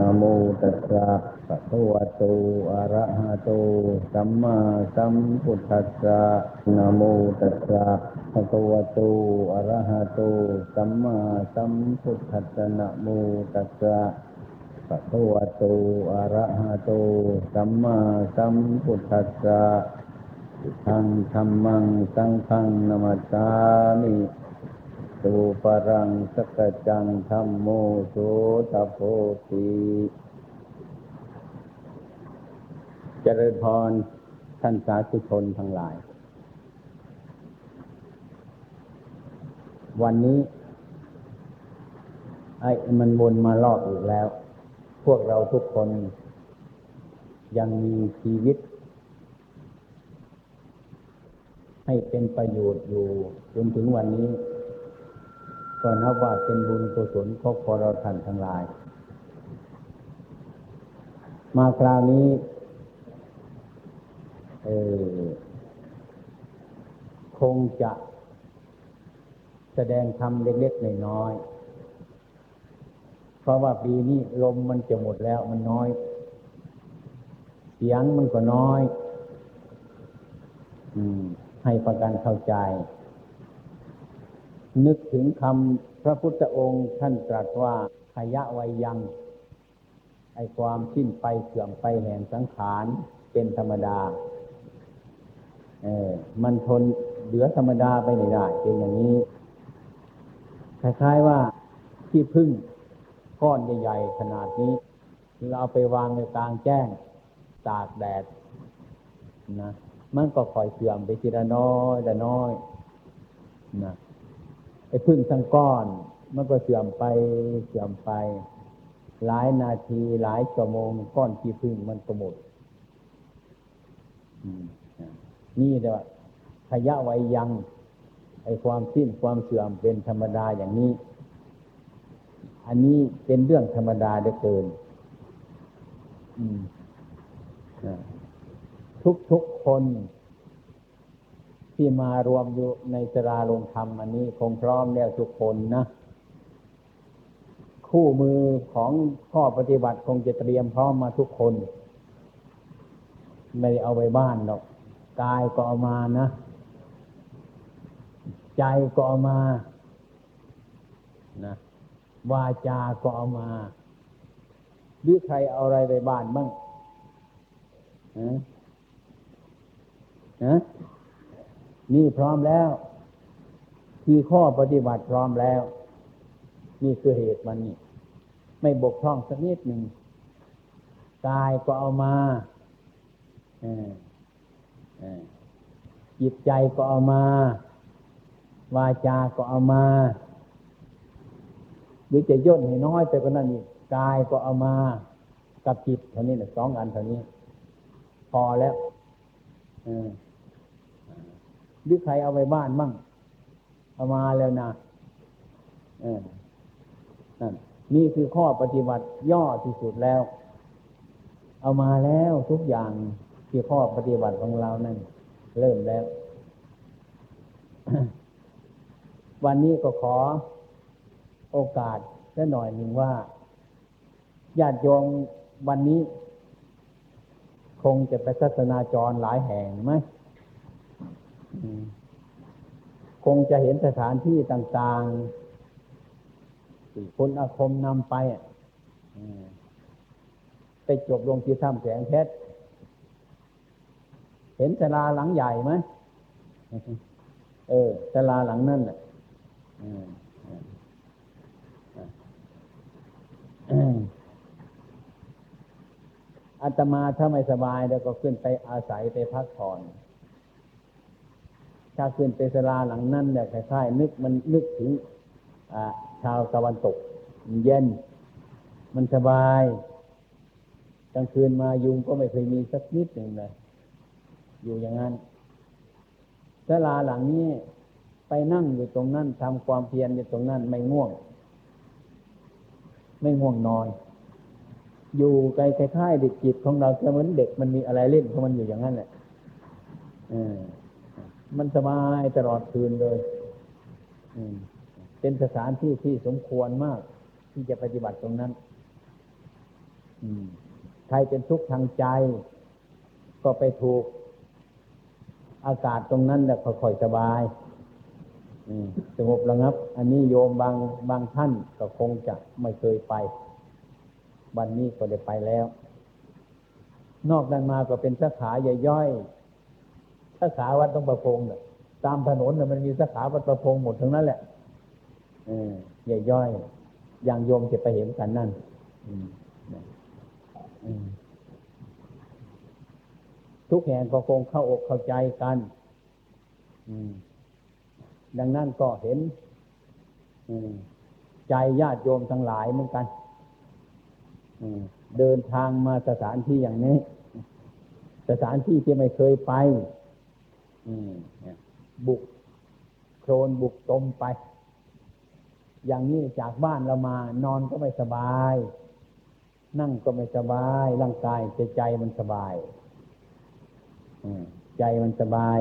นะโมตัสสะภะคะวะโตอะระหะโตสัมมาสัมพุทธัสสะนะโมตัสสะภะคะวะโตอะระหะโตสัมมาสัมพุทธัสสะนะโมตัสสะภะคะวะโตอะระหะโตสัมมาสัมพุทธัสสะทางธรรมังสังฆังนามัสสามิ สุปรังสกจังธรรมโมโสตโพธิเจริญพรท่านสาธุชนทั้งหลาย วันนี้ ไอ้มันวนมารอบอีกแล้ว พวกเราทุกคน ยังมีชีวิต ให้เป็นประโยชน์อยู่จนถึงวันนี้ ก็นับว่าเป็นบุญกุศลของพอเราท่านทั้งหลาย มาคราวนี้เออคงจะแสดงธรรมเล็กๆน้อยๆเพราะว่าปีนี้ลมมันจะหมดแล้วมันน้อย เสียงมันก็น้อย อืม ให้ประกันเข้าใจ นึกถึงคำพระพุทธองค์ท่านตรัสว่าขยะวัยยังไอความสิ้นไปเสื่อมไปแห่งสังขารเป็นธรรมดา เออมันทนเหลือธรรมดาไปไม่ได้เป็นอย่างนี้ คล้ายๆว่าที่พึ่งก้อนใหญ่ๆขนาดนี้ เราเอาไปวางในกลางแจ้งตากแดดนะมันก็คอยเสื่อมไปทีละน้อยละน้อยนะ ไอ้พึ่งทั้งก้อน มันก็เสื่อมไปเสื่อมไป หลายนาทีหลายชั่วโมงก้อนที่พึ่งมันก็หมดนี่เดี๋ยวขยะไว้ยัง ไอ้ความสิ้นความเสื่อมเป็นธรรมดาอย่างนี้ อันนี้เป็นเรื่องธรรมดาเดือเกินทุกทุกคน ที่มารวมอยู่ในสราลงธรรมอันนี้คงพร้อมแล้วทุกคนนะ คู่มือของข้อปฏิบัติคงจะเตรียมพร้อมมาทุกคน ไม่ได้เอาไปบ้านหรอกกายก็เอามานะ ใจก็เอามานะวาจาก็เอามา หรือใครเอาอะไรไปบ้านบ้างฮะฮะ นี่พร้อมแล้ว คือข้อปฏิบัติพร้อมแล้ว นี่คือเหตุมันนี่ไม่บกพร่องสักนิดหนึ่งกายก็เอามาจิตใจก็เอามา วาจาก็เอามา หรือจะย่นให้น้อยไปกว่านั้นอีกกายก็เอามา กับจิตเท่านี้นะสองอันเท่านี้ พอแล้ว หรือใครเอาไปบ้านมั่งเอามาแล้วนะเออนั่นนี่คือข้อปฏิบัติย่อที่สุดแล้ว เอามาแล้วทุกอย่างที่ข้อปฏิบัติของเรานั่นเริ่มแล้ว วันนี้ก็ขอโอกาสสักหน่อยหนึ่งว่าญาติโยมวันนี้ คงจะไปศาสนาจรหลายแห่งไหม คงจะเห็นสถานที่ต่างๆที่คนอาคมนำไปไปจบลงที่ถ้ำแสงเพชรเห็นศาลาหลังใหญ่ไหมเออศาลาหลังนั่นแหละอาตมาถ้าไม่สบายแล้วก็ขึ้นไปอาศัยไปพักผ่อน ถ้าขึ้นไปสลาหลังนั้นเนี่ยคล้ายๆนึกมันนึกถึงชาวตะวันตกเย็น มันสบายกลางคืนมายุงก็ไม่เคยมีสักนิดหนึ่งเลยอยู่อย่างนั้นสลาหลังนี้ไปนั่งอยู่ตรงนั้นทำความเพียรอยู่ตรงนั้นไม่ง่วง ไม่ง่วงนอน อยู่ไกลคล้ายๆเด็กจิตของเราจะเหมือนเด็กมันมีอะไรเล่นของมันอยู่อย่างนั้นแหละ มันสบายตลอดคืนเลยเป็นสถานที่ที่สมควรมาก ที่จะปฏิบัติตรงนั้นใครเป็นทุกข์ทางใจ ก็ไปถูก อากาศตรงนั้นแหละค่อยๆสบายสงบระงับ อันนี้โยมบางบางท่านก็คงจะไม่เคยไป วันนี้ก็ได้ไปแล้ว นอกนั้นมาก็เป็นสาขาใหญ่ย่อย สาขาวัดต้องประพงเนี่ยตามถนนเนี่ยมันมีสาขาวัดประพงหมดทั้งนั้นแหละใหญ่ย่อย อย่างโยมจะไปเห็นกันนั่นทุกแห่งก็คงเข้าอกเข้าใจกันดังนั้นก็เห็นใจญาติโยมทั้งหลายเหมือนกันเดินทางมาสถานที่อย่างนี้ สถานที่ที่ไม่เคยไป บุกโครนบุกตมไป อย่างนี้จากบ้านเรามา นอนก็ไม่สบาย นั่งก็ไม่สบาย ร่างกายใจใจมันสบายใจมันสบาย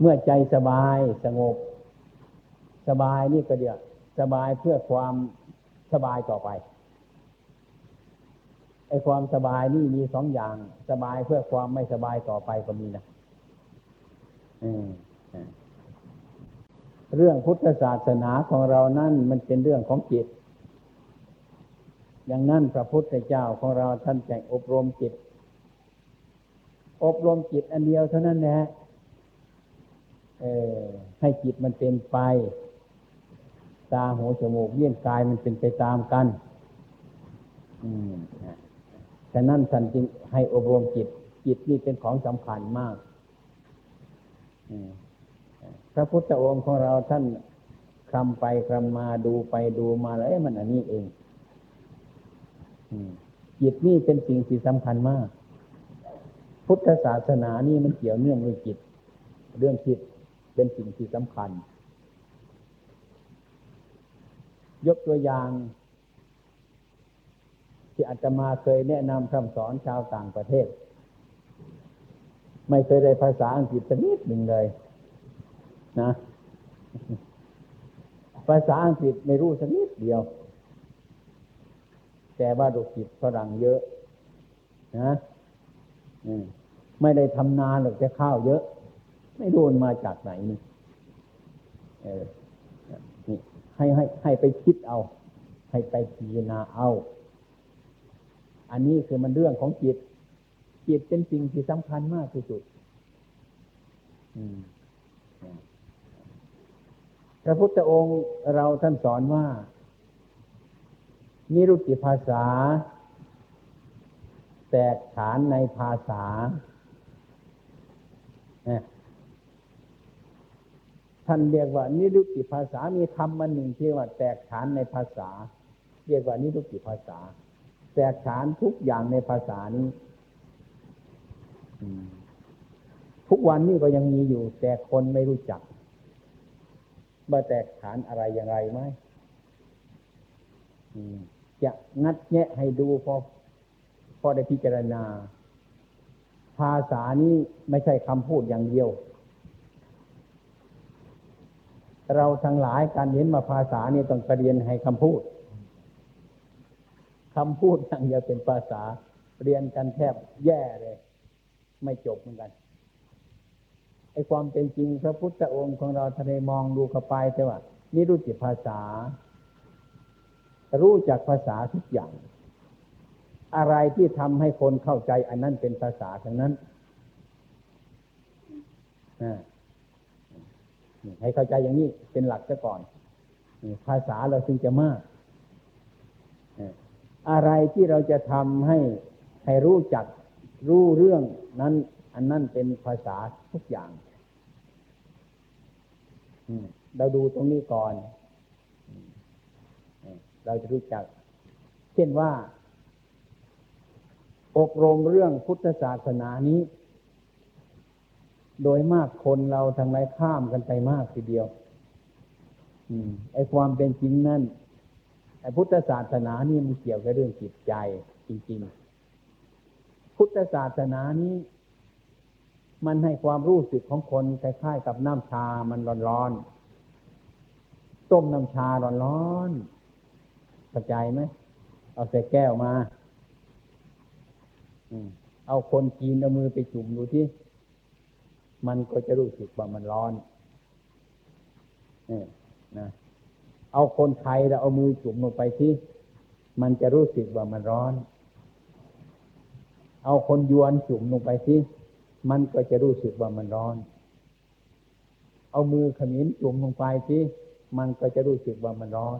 เมื่อใจสบายสงบ สบายนี่ก็เดียวสบายเพื่อความสบายต่อไป อ้ความสบายนี่มีสองอย่าง สบายเพื่อความไม่สบายต่อไปก็มีนะเรื่องพุทธศาสนาของเรานั่นมันเป็นเรื่องของจิต อย่างนั้นพระพุทธเจ้าของเราท่านแจงอบรมจิต อบรมจิตอันเดียวเท่านั้นแหละให้จิตมันเป็นไป ตาหูจมูกเลี้ยงกายมันเป็นไปตามกัน อืม ฉะนั้นท่านจึงให้อบรมจิต จิตนี่เป็นของสำคัญมากพระพุทธองค์ของเราท่านคำไปคำมาดูไปดูมาแล้วมันอันนี้เองจิตนี่เป็นสิ่งที่สำคัญมาก พุทธศาสนานี่มันเกี่ยวเนื่องด้วยจิต เรื่องจิตเป็นสิ่งที่สำคัญ ยกตัวอย่าง ที่อาตมาเคยแนะนำคำสอนชาวต่างประเทศ ไม่เคยได้ภาษาอังกฤษสักนิดหนึ่งเลย นะ ภาษาอังกฤษไม่รู้สักนิดเดียว แต่ว่าดูจิตฝรั่งเยอะ นะไม่ได้ทำนานหรอกจะข้าวเยอะ ไม่รู้มันมาจากไหนนี่เออนี่ให้ให้ให้ไปคิดเอา ให้ไปพิจารณาเอา อันนี้คือมันเรื่องของจิต จิตเป็นสิ่งที่สำคัญมากที่สุดพระพุทธองค์เราท่านสอนว่า นิรุติภาษา แตกฐานในภาษา ท่านเรียกว่า นิรุติภาษามีคำมันหนึ่งที่ว่า แตกฐานในภาษา เรียกว่านิรุติภาษา แตกฐานทุกอย่างในภาษานี้ทุกวันนี้ก็ยังมีอยู่ แต่คนไม่รู้จักว่าแตกฐานอะไรอย่างไรไหมจะงัดแงะให้ดูพอพอได้พิจารณา ภาษานี้ไม่ใช่คำพูดอย่างเดียว เราทั้งหลายการเห็นมาภาษานี่ต้องเรียนให้คำพูด คำพูดอย่างเดียวเป็นภาษา เรียนกันแทบแย่เลย ไม่จบเหมือนกันไอ้ความเป็นจริงพระพุทธองค์ของเราทะเลมองดูเข้าไปแต่ว่านี่รู้จักภาษา รู้จักภาษาทุกอย่าง อะไรที่ทำให้คนเข้าใจ อันนั้นเป็นภาษาทั้งนั้นให้เข้าใจอย่างนี้เป็นหลักซะก่อน ภาษาเราจึงจะมาก อะไรที่เราจะทำให้ให้รู้จักรู้เรื่องนั้น อันนั้นเป็นภาษาทุกอย่างเราดูตรงนี้ก่อน เราจะรู้จัก เช่นว่า อบรมเรื่องพุทธศาสนานี้ โดยมากคนเราทางไรข้ามกันไปมากทีเดียวอไอ้ความเป็นจริงนั่น ไอ้พุทธศาสนานี่มันเกี่ยวกับเรื่องจิตใจจริง ๆ พุทธศาสนานี้ มันให้ความรู้สึกของคนคล้ายๆกับน้ำชามันร้อนๆต้มน้ำชาร้อนๆเข้าใจไหมเอาใส่แก้วมาเอาคนจีนเอามือไปจุ่มดูที่ มันก็จะรู้สึกว่ามันร้อน เนี่ยนะ เอาคนไทยเราเอามือจุ่มลงไปที่มันจะรู้สึกว่ามันร้อน เอาคนยวนจุ่มลงไปที่มันก็จะรู้สึกว่ามันร้อน เอามือขมิ้นจุ่มลงไปที่มันก็จะรู้สึกว่ามันร้อน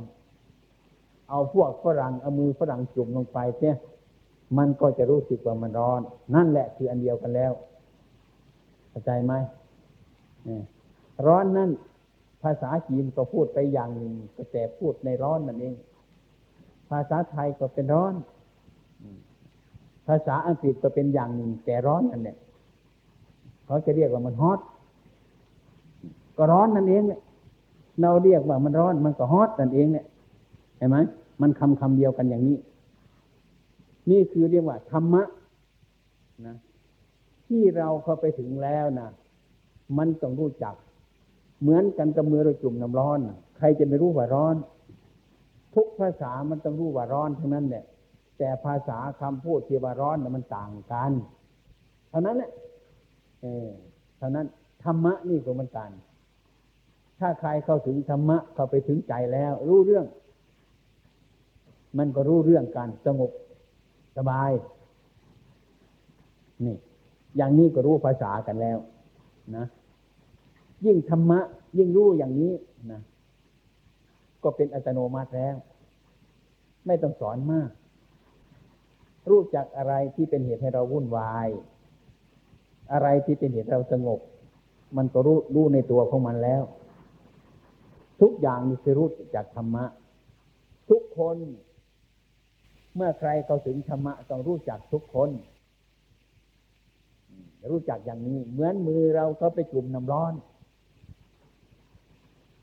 เอาพวกฝรั่งเอามือฝรั่งจุ่มลงไปเนี่ยมันก็จะรู้สึกว่ามันร้อน นั่นแหละคืออันเดียวกันแล้วเข้าใจไหมร้อนนั่น ภาษาจีนก็พูดไปอย่างหนึ่งก็แต่พูดในร้อนนั่นเอง ภาษาไทยก็เป็นร้อน ภาษาอังกฤษก็เป็นอย่างหนึ่ง แต่ร้อนนั่นแหละเขาจะเรียกว่ามันฮอตก็ร้อนนั่นเองเนี่ยเราเรียกว่ามันร้อนมันก็ฮอตนั่นเองเนี่ยเห็นไหมมันคำคำเดียวกันอย่างนี้ นี่คือเรียกว่าธรรมะนะที่เราเข้าไปถึงแล้วนะมันต้องรู้จัก เหมือนกันกับมือเราจุ่มน้ำร้อน ใครจะไม่รู้ว่าร้อน ทุกภาษามันต้องรู้ว่าร้อนทั้งนั้นเนี่ยแต่ภาษาคำพูดที่ว่าร้อนน่ะมันต่างกัน เท่านั้นแหละเออเท่านั้นธรรมะนี่ก็มันกัน ถ้าใครเข้าถึงธรรมะเข้าไปถึงใจแล้ว รู้เรื่อง มันก็รู้เรื่องกันสงบสบาย นี่ อย่างนี้ก็รู้ภาษากันแล้ว นะ ยิ่งธรรมะ ยิ่งรู้อย่างนี้นะก็เป็นอัตโนมัติแล้ว ไม่ต้องสอนมาก รู้จักอะไรที่เป็นเหตุให้เราวุ่นวาย อะไรที่เป็นเหตุเราสงบ มันก็รู้รู้ในตัวของมันแล้ว ทุกอย่างมีคือรู้จากธรรมะ ทุกคน เมื่อใครเข้าถึงธรรมะต้องรู้จักทุกคนรู้จักอย่างนี้ เหมือนมือเราเขาไปจุ่มน้ำร้อน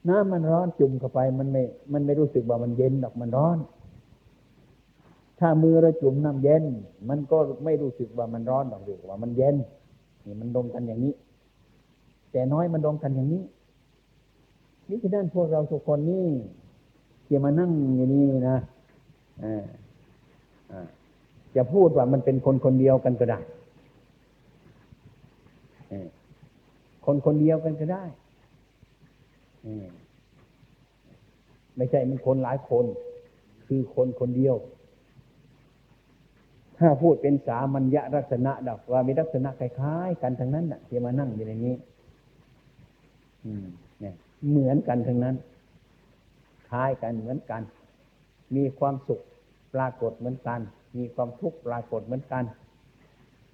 น้ำมันร้อนจุ่มเข้าไป มันไม่ มันไม่รู้สึกว่ามันเย็นหรอกมันร้อน ถ้ามือเราจุ่มน้ำเย็น มันก็ไม่รู้สึกว่ามันร้อนหรอกหรือว่ามันเย็นนี่มันดมกันอย่างนี้ แต่น้อยมันดมกันอย่างนี้นี่คือด้านพวกเราทุกคนนี่ที่มานั่งอย่างนี้นะอ่าจะพูดว่ามันเป็นคนคนเดียวกันก็ได้คนคนเดียวกันก็ได้ ไม่ใช่มันคนหลายคน คือคนคนเดียว ถ้าพูดเป็นสามัญญลักษณะดักว่ามีลักษณะคล้ายๆกันทั้งนั้นน่ะที่มานั่งอยู่ในนี้เนี่ย เหมือนกันทั้งนั้น คล้ายกันเหมือนกัน มีความสุขปรากฏเหมือนกัน มีความทุกข์ปรากฏเหมือนกัน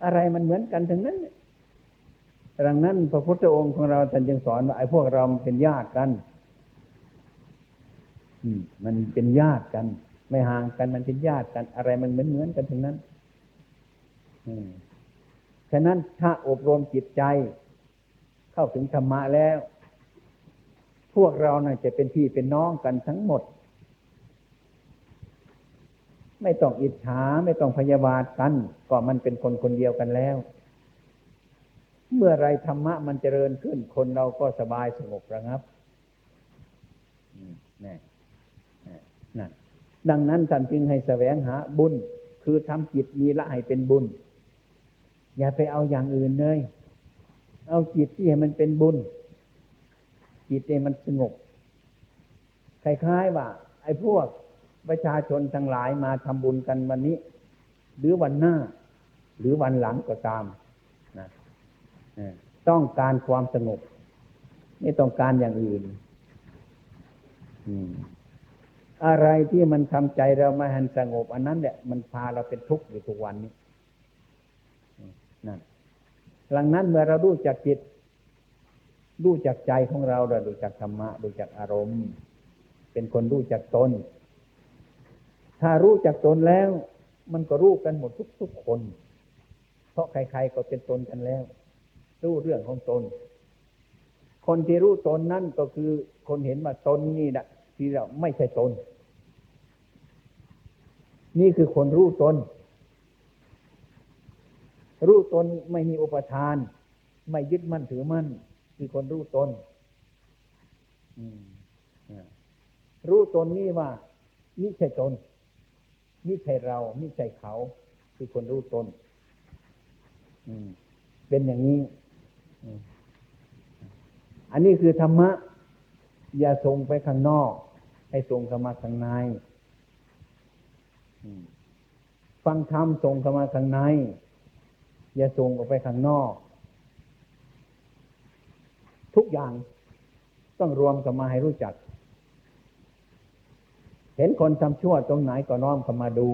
อะไรมันเหมือนกันทั้งนั้น ดังนั้นพระพุทธองค์ของเราท่านจึงสอนว่าไอ้พวกเราเป็นญาติกันมันเป็นญาติกัน ไม่ห่างกันมันเป็นญาติกัน อะไรมันเหมือนเหมือนกันทั้งนั้นฉะนั้นถ้าอบรมจิตใจ เข้าถึงธรรมะแล้ว พวกเราน่ะจะเป็นพี่เป็นน้องกันทั้งหมด ไม่ต้องอิจฉาไม่ต้องพยาบาทกัน ก็มันเป็นคนคนเดียวกันแล้ว เมื่อไรธรรมะมันเจริญขึ้น คนเราก็สบายสงบระงับนี่นั่นดังนั้นท่านจึงให้แสวงหาบุญ คือทำจิตมีละให้เป็นบุญ อย่าไปเอาอย่างอื่นเลย เอาจิตที่ให้มันเป็นบุญ จิตให้มันสงบคล้ายๆว่า ไอ้พวกประชาชนทั้งหลายมาทำบุญกันวันนี้ หรือวันหน้า หรือวันหลังก็ตาม ต้องการความสงบ ไม่ต้องการอย่างอื่นอะไรที่มันทำใจเราไม่หันสงบ อันนั้นแหละมันพาเราเป็นทุกข์อยู่ทุกวันนี้นั่นหลังนั้นเมื่อเรารู้จักจิตรู้จักใจของเราเราดูจักธรรมะ ดูจักอารมณ์ เป็นคนรู้จักตน ถ้ารู้จักตนแล้ว มันก็รู้กันหมดทุกๆคน เพราะใครๆก็เป็นตนกันแล้ว รู้เรื่องของตน คนที่รู้ตนนั่นก็คือคนเห็นว่าตนนี่นะที่เราไม่ใช่ตน นี่คือคนรู้ตน รู้ตนไม่มีอุปทาน ไม่ยึดมั่นถือมั่น คือคนรู้ตนรู้ตนนี่ว่านี่ใช่ตนไม่ใช่เราไม่ใช่เขา คือคนรู้ตนเป็นอย่างนี้ อันนี้คือธรรมะ อย่าส่งไปข้างนอก ให้ส่งเข้ามาข้างในฟังธรรมส่งเข้ามาข้างใน อย่าส่งออกไปข้างนอก ทุกอย่างต้องรวมกันมาให้รู้จัก เห็นคนทำชั่วตรงไหนก็น้อมเข้ามาดู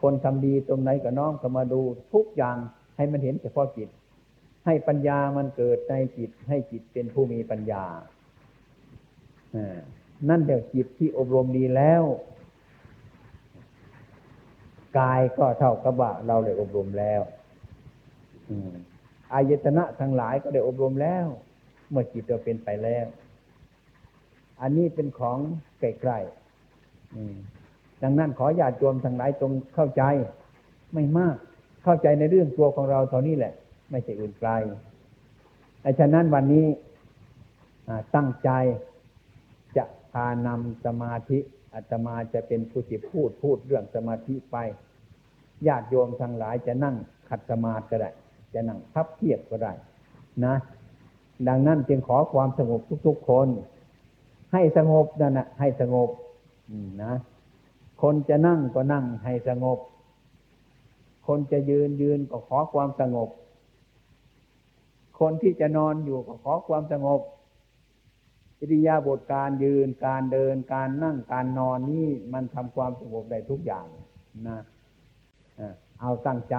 คนทำดีตรงไหนก็น้อมเข้ามาดู ทุกอย่างให้มันเห็นเฉพาะจิต ให้ปัญญามันเกิดในจิต ให้จิตเป็นผู้มีปัญญาอนั่นเดี๋ยวจิตที่อบรมดีแล้ว กายก็เท่ากับว่าเราได้อบรมแล้วอายตนะทั้งหลายก็ได้อบรมแล้ว เมื่อจิตเราเป็นไปแล้ว อันนี้เป็นของไกลๆดังนั้นขอญาติโยมทั้งหลายจงเข้าใจ ไม่มาก เข้าใจในเรื่องตัวของเราเท่านี้แหละ ไม่ใช่อื่นไกลดังฉะนั้นวันนี้ตั้งใจจะพานำสมาธิอาตมาจะเป็นผู้ที่พูดพูดเรื่องสมาธิไปญาติโยมทั้งหลายจะนั่งขัดสมาธิก็ได้ จะนั่งพับเพียบก็ได้ นะ ดังนั้นจึงขอความสงบทุก ๆ คน ให้สงบนั่นนะให้สงบนะ คนจะนั่งก็นั่งให้สงบ คนจะยืนยืนก็ขอความสงบ คนที่จะนอนอยู่ก็ขอความสงบอิริยาบถการยืนการเดินการนั่งการนอนนี่มันทำความสงบได้ทุกอย่างนะเอาตั้งใจ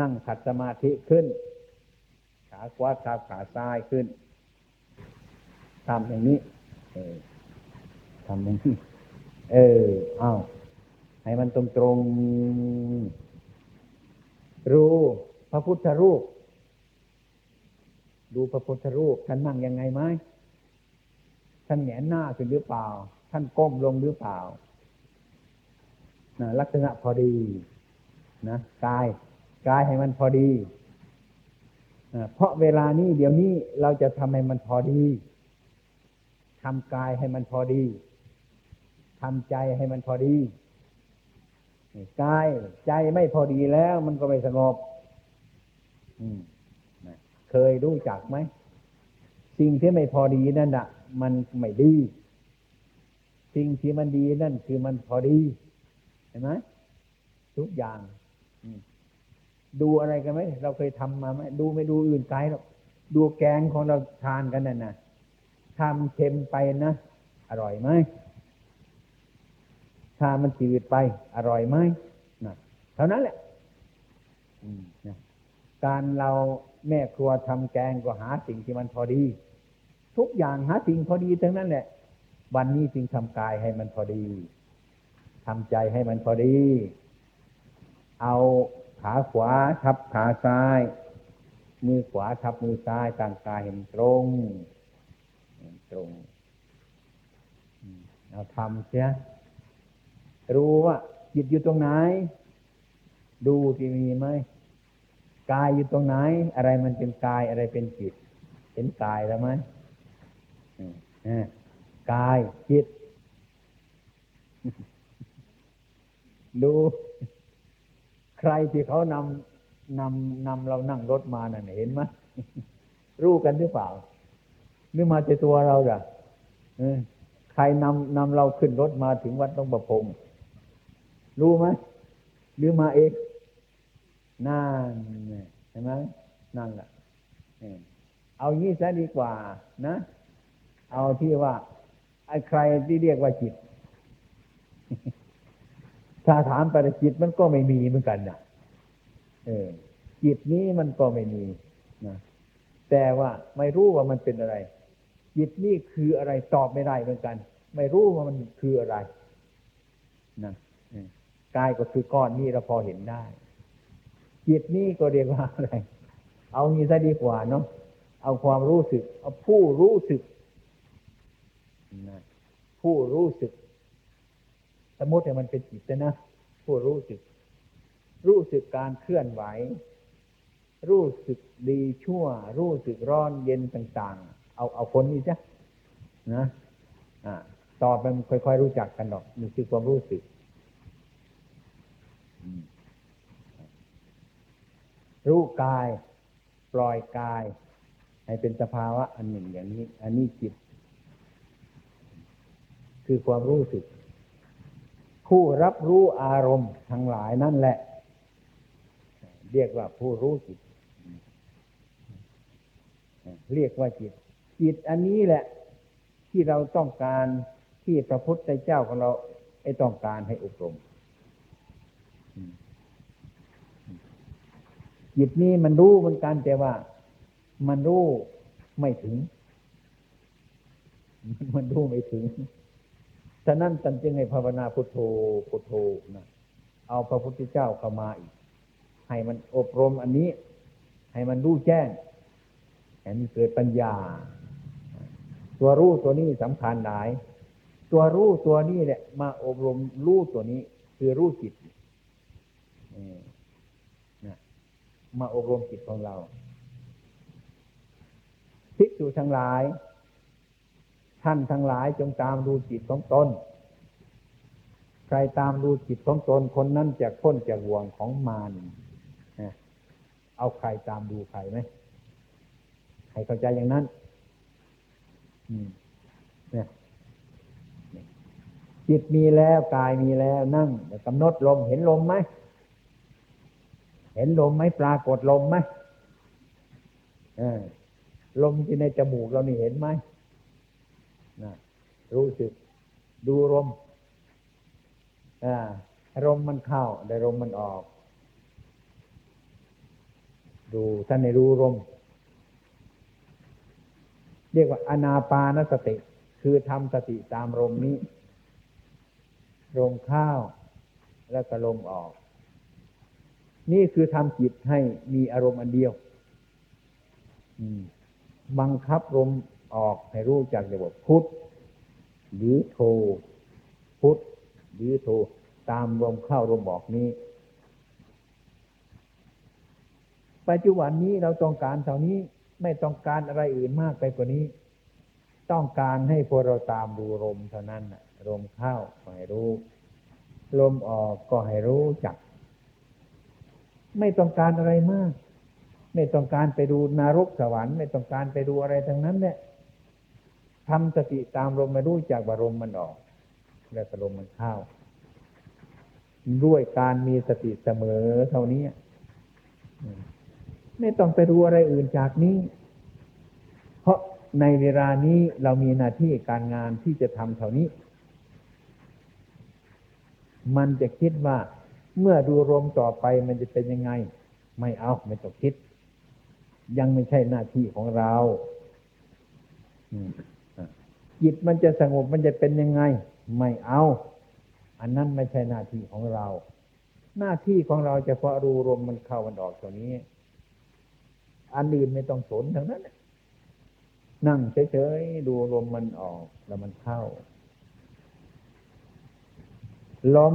นั่งขัดสมาธิขึ้น ขาขวาทับขาซ้ายขึ้นทำอย่างนี้ทำอย่างนี้ เออ เอาให้มันตรงตรงรู้พระพุทธรูป ดูพระพุทธรูปท่านนั่งยังไงไหมท่านแหงนหน้าขึ้นหรือเปล่า ท่านก้มลงหรือเปล่านะลักษณะพอดีนะกายกายให้มันพอดีเพราะเวลานี้เดี๋ยวนี้เราจะทำให้มันพอดีทำกายให้มันพอดีทำใจให้มันพอดีกายใจไม่พอดีแล้ว มันก็ไม่สงบ เคยรู้จักไหมสิ่งที่ไม่พอดีนั่นน่ะมันไม่ดี สิ่งที่มันดีนั่นคือมันพอดีเห็นไหมทุกอย่างดูอะไรกันไหมเราเคยทำมาไหมดูไม่ดูอื่นไกลหรอกดูแกงของเราทานกันน่ะนะทำเค็มไปนะอร่อยไหมถ้ามันจืดไป อร่อยไหมนะเท่านั้นแหละการเรา แม่ครัวทำแกงก็หาสิ่งที่มันพอดี ทุกอย่างหาสิ่งพอดีทั้งนั้นแหละ วันนี้จึงทำกายให้มันพอดีทำใจให้มันพอดี เอาขาขวาทับขาซ้าย มือขวาทับมือซ้ายต่างกายเห็นตรงตรงเอาทำเสียรู้ว่าจิตอยู่ตรงไหน ดูที่มีไหม กายอยู่ตรงไหน อะไรมันเป็นกายอะไรเป็นจิต เห็นกายแล้วไหมกายจิต ดูใครที่เขานำนำนำเรานั่งรถมาน่ะเห็นไหมรู้กันหรือเปล่าหรือมาแต่ตัวเราจ้ะใครนำนำเราขึ้นรถมาถึงวัดต้องประพงรู้ไหมหรือมาเอง นั่นเห็นไหมนั่นแหละเอางี้ซะดีกว่านะ เอาที่ว่าไอ้ใครที่เรียกว่าจิต ถ้าถามไปจิตมันก็ไม่มีเหมือนกันนะเออ จิตนี้มันก็ไม่มีนะแต่ว่าไม่รู้ว่ามันเป็นอะไร จิตนี่คืออะไรตอบไม่ได้เหมือนกัน ไม่รู้ว่ามันคืออะไรนะกายก็คือก้อนนี้เราพอเห็นได้ จิตนี่ก็เรียกว่าอะไร เอางี้ซะดีกว่าเนาะเอาความรู้สึก เอาผู้รู้สึกผู้รู้สึก สมมติว่ามันเป็นจิตนะผู้รู้สึก รู้สึกการเคลื่อนไหว รู้สึกดีชั่ว รู้สึกร้อนเย็นต่าง ๆ เอาเอาคนนี้จ้ะนะอ่าต่อไปมันค่อยๆรู้จักกันหรอกนี่คือความรู้สึก รู้กาย ปล่อยกาย ให้เป็นสภาวะอันหนึ่งอย่างนี้ อันนี้จิต คือความรู้สึก ผู้รับรู้อารมณ์ทั้งหลายนั่นแหละ เรียกว่าผู้รู้จิต เรียกว่าจิต จิตอันนี้แหละ ที่เราต้องการที่พระพุทธเจ้าของเราไอ้ต้องการให้อบรม จิตนี้มันรู้เหมือนกันแต่ว่า มันรู้ไม่ถึง มันรู้ไม่ถึงฉะนั้นตันจึงให้ภาวนาพุทโธพุทโธนะเอาพระพุทธเจ้าเข้ามาอีก ให้มันอบรมอันนี้ ให้มันรู้แจ้งให้มันเกิดปัญญา ตัวรู้ตัวนี้สำคัญหลาย ตัวรู้ตัวนี้แหละ มาอบรมรู้ตัวนี้ คือรู้จิต มาอบรมจิตของเราภิกษุทั้งหลาย ท่านทั้งหลายจงตามดูจิตของตนใครตามดูจิตของตนคนนั้นจะพ้นจากห่วงของมารเอาใครตามดูใครไหมใครเข้าใจอย่างนั้นเนี่ยจิตมีแล้วกายมีแล้วนั่งกำหนดลมเห็นลมไหม เห็นลมไหมปรากฏลมไหมลมที่ในจมูกเรานี่เห็นไหมนะรู้สึก ดูลมลมมันเข้าได้ลมมันออก ดูท่านในรู้ลมเรียกว่าอนาปานสติ คือทำสติตามลมนี้ลมเข้าแล้วก็ลมออก นี่คือทำจิตให้มีอารมณ์อันเดียวบังคับลมออกให้รู้จักเรียกว่าพุทธหรือโทพุทธหรือโทตามลมเข้าลมออกนี้ ปัจจุบันนี้เราต้องการเท่านี้ไม่ต้องการอะไรอื่นมากไปกว่านี้ ต้องการให้พวกเราตามดูลมเท่านั้นลมเข้าก็ให้รู้ ลมออกก็ให้รู้จัก ไม่ต้องการอะไรมาก ไม่ต้องการไปดูนรกสวรรค์ ไม่ต้องการไปดูอะไรทั้งนั้นเนี่ยทำสติตามลมมารู้จากบารมมันออก แล้วลมมันเข้าด้วยการมีสติเสมอเท่านี้ไม่ต้องไปดูอะไรอื่นจากนี้ เพราะในเวลานี้เรามีหน้าที่การงานที่จะทำเท่านี้ มันจะคิดว่า เมื่อดูลมต่อไปมันจะเป็นยังไง ไม่เอาไม่ต้องคิด ยังไม่ใช่หน้าที่ของเราจิตมันจะสงบมันจะเป็นยังไง ไม่เอา อันนั้นไม่ใช่หน้าที่ของเรา หน้าที่ของเราจะพาะรู้ลมมันเข้ามันออกตัวนี้ อันอื่นไม่ต้องสนทั้งนั้นนั่งเฉยๆดูลมมันออกแล้วมันเข้าลม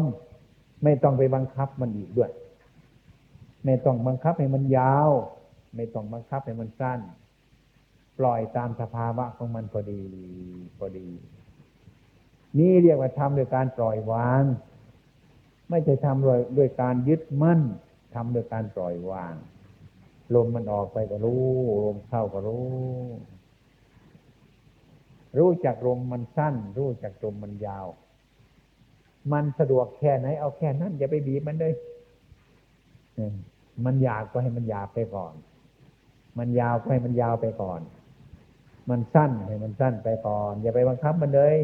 ไม่ต้องไปบังคับมันอีกด้วย ไม่ต้องบังคับให้มันยาว ไม่ต้องบังคับให้มันสั้น ปล่อยตามสภาวะของมันพอดีพอดี นี่เรียกว่าทำโดยการปล่อยวาง ไม่ใช่ทำโดยด้วยการยึดมั่นทำโดยการปล่อยวาง ลมมันออกไปก็รู้ ลมเข้าก็รู้ รู้จักลมมันสั้น รู้จักลมมันยาว มันสะดวกแค่ไหน เอาแค่นั้นอย่าไปบีบมันเลยมันยาวก็ให้มันยาวไปก่อน มันยาวก็ให้มันยาวไปก่อน มันสั้นให้มันสั้นไปก่อน อย่าไปบังคับมันเลย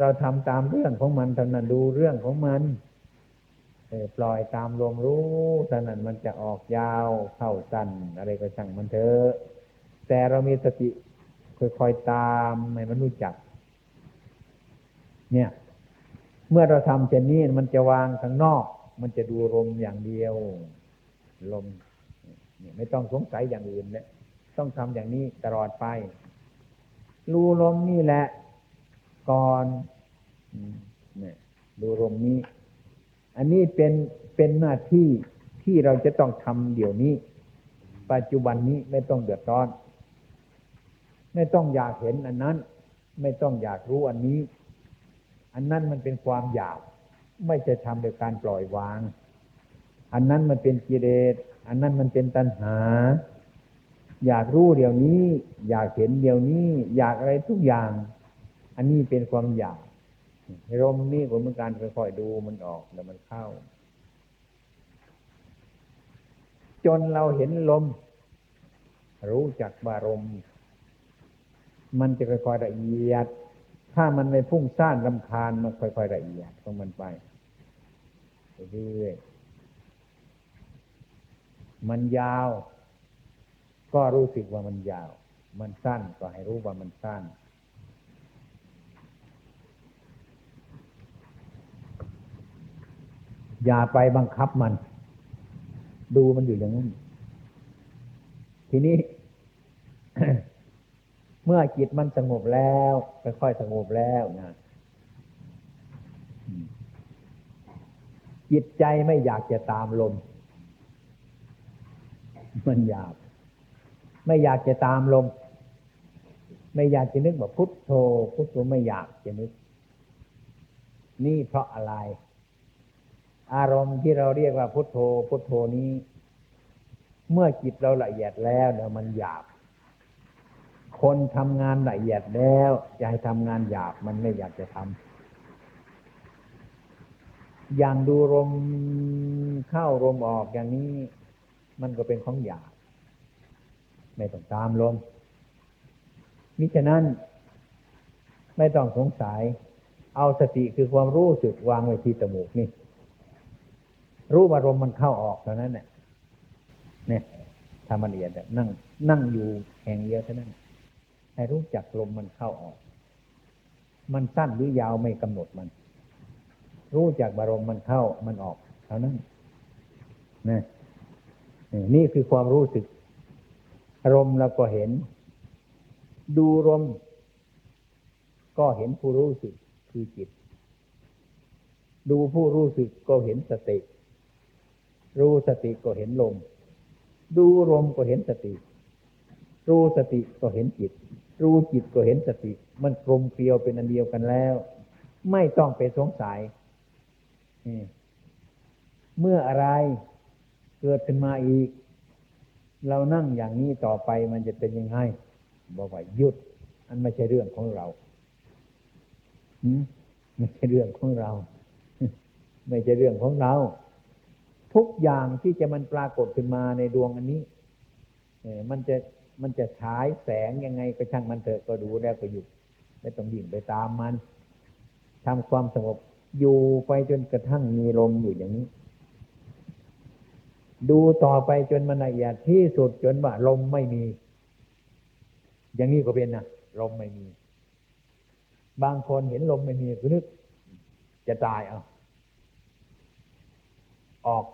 เราทำตามเรื่องของมันเท่านั้นดูเรื่องของมันปล่อยตามลมรู้เท่านั้นมันจะออกยาวเข้าสั้นอะไรก็ช่างมันเถอะแต่เรามีสติค่อยๆตามให้มันรู้จัก เนี่ย เมื่อเราทำเช่นนี้มันจะวางข้างนอก มันจะดูลมอย่างเดียว ลมนี่ไม่ต้องสงสัยอย่างอื่นเลยต้องทำอย่างนี้ตลอดไป รูลมนี่แหละ ก่อนเนี่ยดูลมนี้ อันนี้เป็นเป็นหน้าที่ที่เราจะต้องทำเดี๋ยวนี้ ปัจจุบันนี้ไม่ต้องเดือดร้อน ไม่ต้องอยากเห็นอันนั้น ไม่ต้องอยากรู้อันนี้ อันนั้นมันเป็นความอยากไม่จะทำโดยการปล่อยวาง อันนั้นมันเป็นกิเลสอันนั้นมันเป็นตัณหา อยากรู้เดี๋ยวนี้ อยากเห็นเดี๋ยวนี้ อยากอะไรทุกอย่าง อันนี้เป็นความอยากลมนี่ผมเหมือนกันค่อยๆดูมันออกแล้วมันเข้า จนเราเห็นลม รู้จักว่าลมมันจะค่อยๆละเอียด ถ้ามันไม่พุ่งซ่านลำคาญมันค่อยๆละเอียดของมันไปเรื่อยๆมันยาว ก็รู้สึกว่ามันยาว มันสั้นก็ให้รู้ว่ามันสั้น อย่าไปบังคับมัน ดูมันอยู่อย่างนั้น ทีนี้ เมื่อจิตมันสงบแล้วค่อยๆสงบแล้วนะจิตใจไม่อยากจะตามลม มันอยาก ไม่อยากจะตามลม ไม่อยากจะนึกว่าพุทโธพุทโธไม่อยากจะนึก นี่เพราะอะไร อารมณ์ที่เราเรียกว่าพุทโธ พุทโธนี้ เมื่อจิตเราละเอียดแล้วเนี่ยมันหยาบ คนทำงานละเอียดแล้วจะให้ทำงานหยาบมันไม่อยากจะทำอย่างดูลมเข้าลมออกอย่างนี้ มันก็เป็นของหยาบไม่ต้องตามลมมิฉะนั้น ไม่ต้องสงสัย เอาสติคือความรู้สึกวางไว้ที่จมูกนี่ รู้ว่าลมมันเข้าออกเท่านั้นเนี่ยเนี่ยทำมันละเอียดแบบนั่งนั่งอยู่แห่งเดียวเท่านั้น ให้รู้จักลมมันเข้าออก มันสั้นหรือยาวไม่กำหนดมัน รู้จักบารมมันเข้ามันออกเท่านั้นนะนี่คือความรู้สึกลมเราก็เห็น ดูลมก็เห็นผู้รู้สึกคือจิต ดูผู้รู้สึกก็เห็นสติ รู้สติก็เห็นลม ดูลมก็เห็นสติ รู้สติก็เห็นจิต รู้จิตก็เห็นสติ มันกลมเกลียวเป็นอันเดียวกันแล้ว ไม่ต้องไปสงสัยเมื่ออะไรเกิดขึ้นมาอีก เรานั่งอย่างนี้ต่อไปมันจะเป็นยังไงบอกว่าหยุด อันไม่ใช่เรื่องของเราไม่ใช่เรื่องของเรา ไม่ใช่เรื่องของเรา ทุกอย่างที่จะมันปรากฏขึ้นมาในดวงอันนี้มันจะ มันจะฉายแสงยังไงก็ช่างมันเถอะก็ดูแล้วก็หยุดไม่ต้องยิ่งไปตามมันทำความสงบอยู่ไปจนกระทั่งมีลมอยู่อย่างนี้ ดูต่อไปจนมันละเอียดที่สุดจนว่าลมไม่มี อย่างนี้ก็เป็นนะลมไม่มี บางคนเห็นลมไม่มีคือนึก จะตายเอาออก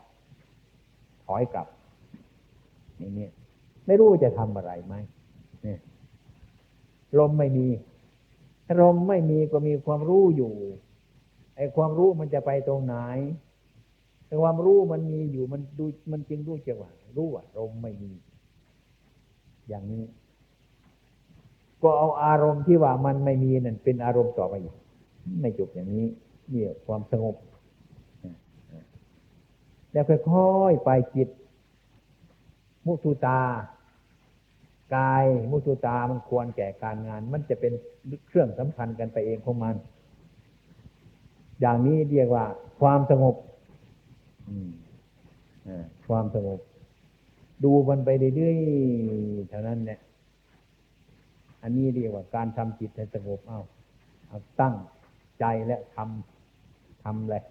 ถอยกลับอย่างนี้ ไม่รู้จะทำอะไรไหมลมไม่มีลมไม่มีก็มีความรู้อยู่ไอ้ความรู้มันจะไปตรงไหนแต่ความรู้มันมีอยู่มันดูมันจึงรู้จังหว่ารู้ว่าลมไม่มี อย่างนี้ ก็เอาอารมณ์ที่ว่ามันไม่มีนั่นเป็นอารมณ์ต่อไปอีกไม่จบอย่างนี้นี่ความสงบแล้วค่อยๆไปจิต มุตุตากายมุตุตามันควรแก่การงาน มันจะเป็นเครื่องสำคัญกันไปเองของมัน อย่างนี้เรียกว่า ความสงบความสงบ ดูมันไปเรื่อยๆเท่านั้นเนี่ยอันนี้เรียกว่าการทำจิตให้สงบเอาเอาตั้งใจและทำทำเลย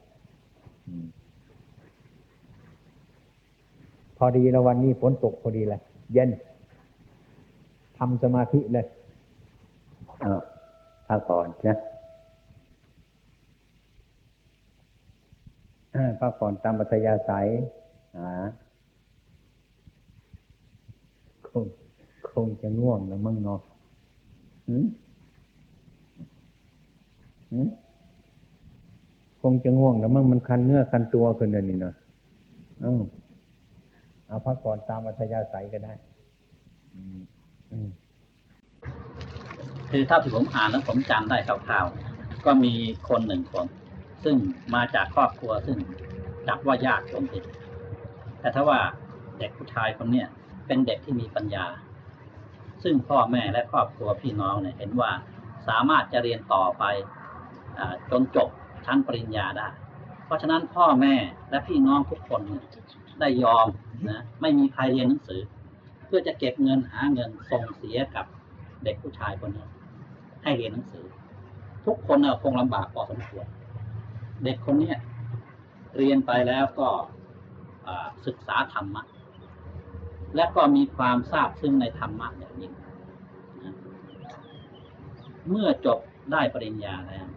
พอดีแล้ววันนี้ฝนตกพอดีเลยเย็นทำสมาธิเลยเออพักผ่อนนะพักผ่อนตามปัจยาสายหาคงคงจะง่วงแล้วมั่งเนาะหืมหืมคงจะง่วงแล้วมั่งมันคันเนื้อคันตัวขึ้นเลยนี่เนาะเอา เอาพักผ่อนตามปัจยาสายก็ได้คือถ้าที่ผมอ่านแล้วผมจำได้คร่าวๆก็มีคนหนึ่งคน ซึ่งมาจากครอบครัวซึ่งจับว่ายากจนติดแต่ถ้าว่าเด็กผู้ชายคนเนี้ยเป็นเด็กที่มีปัญญา ซึ่งพ่อแม่และครอบครัวพี่น้องเนี่ยเห็นว่าสามารถจะเรียนต่อไปอจนจบชั้นปริญญาได้ เพราะฉะนั้นพ่อแม่และพี่น้องทุกคนเนี่ย ได้ยอมนะไม่มีใครเรียนหนังสือ เพื่อจะเก็บเงินหาเงินส่งเสียกับเด็กผู้ชายคนนี้ให้เรียนหนังสือ ทุกคนเน่ะคงลำบากพอสมควร เด็กคนเนี้ยเรียนไปแล้วก็ศึกษาธรรมะ และก็มีความทราบซึ้งในธรรมะอย่างยิ่งนะเมื่อจบได้ปริญญาแล้ว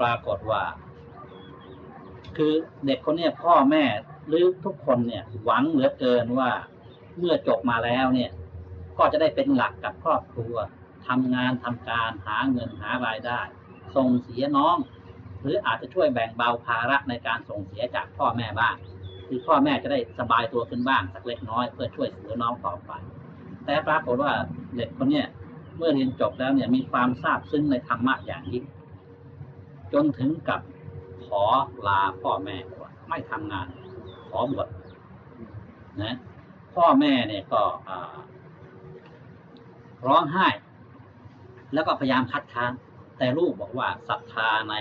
ปรากฏว่า คือเด็กคนเนี้ยพ่อแม่ หรือทุกคนเนี่ยหวังเหลือเกินว่าเมื่อจบมาแล้วเนี่ย ก็จะได้เป็นหลักกับครอบครัวทำงานทำการหาเงินหารายได้ส่งเสียน้อง หรืออาจจะช่วยแบ่งเบาภาระในการส่งเสียจากพ่อแม่บ้างคือพ่อแม่จะได้สบายตัวขึ้นบ้างสักเล็กน้อยเพื่อช่วยเหลือน้องต่อไปแต่ปรากฏว่าเด็กคนเนี้ยเมื่อเรียนจบแล้วเนี่ยมีความทราบซึ้งในธรรมะอย่างยิ่งจนถึงกับขอลาพ่อแม่ว่าไม่ทำงาน ขอบวชนะพ่อแม่เนี่ยก็ร้องไห้ แล้วก็พยายามคัดค้านแต่ลูกบอกว่าศรัทธาใน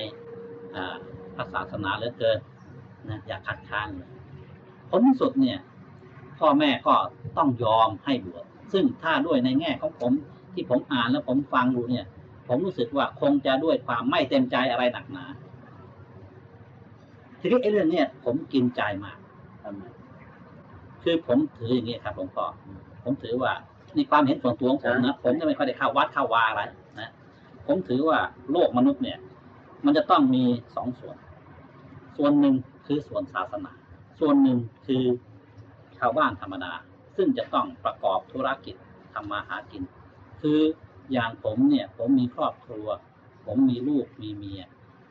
พระศาสนาเหลือเกินนะอย่าคัดค้านเลยผลที่สุดเนี่ย พ่อแม่ก็ต้องยอมให้บวชซึ่งถ้าด้วยในแง่ของผมที่ผมอ่านแล้วผมฟังดูเนี่ย ผมรู้สึกว่าคงจะด้วยความไม่เต็มใจอะไรหนักหนาทีนี้ไอ้เรื่องเนี้ยผมกินใจมาก ทำไมคือผมถืออย่างนี้ครับหลวงพ่อผมถือว่าในความเห็นส่วนตัวของผมนะผมจะไม่ค่อยได้เข้าวัดเข้าวาอะไรนะผมถือว่าโลกมนุษย์เนี่ย มันจะต้องมีสองส่วน ส่วนหนึ่งคือส่วนศาสนา ส่วนหนึ่งคือชาวบ้านธรรมดา ซึ่งจะต้องประกอบธุรกิจทำมาหากิน คืออย่างผมเนี่ย ผมมีครอบครัว ผมมีลูกมีเมีย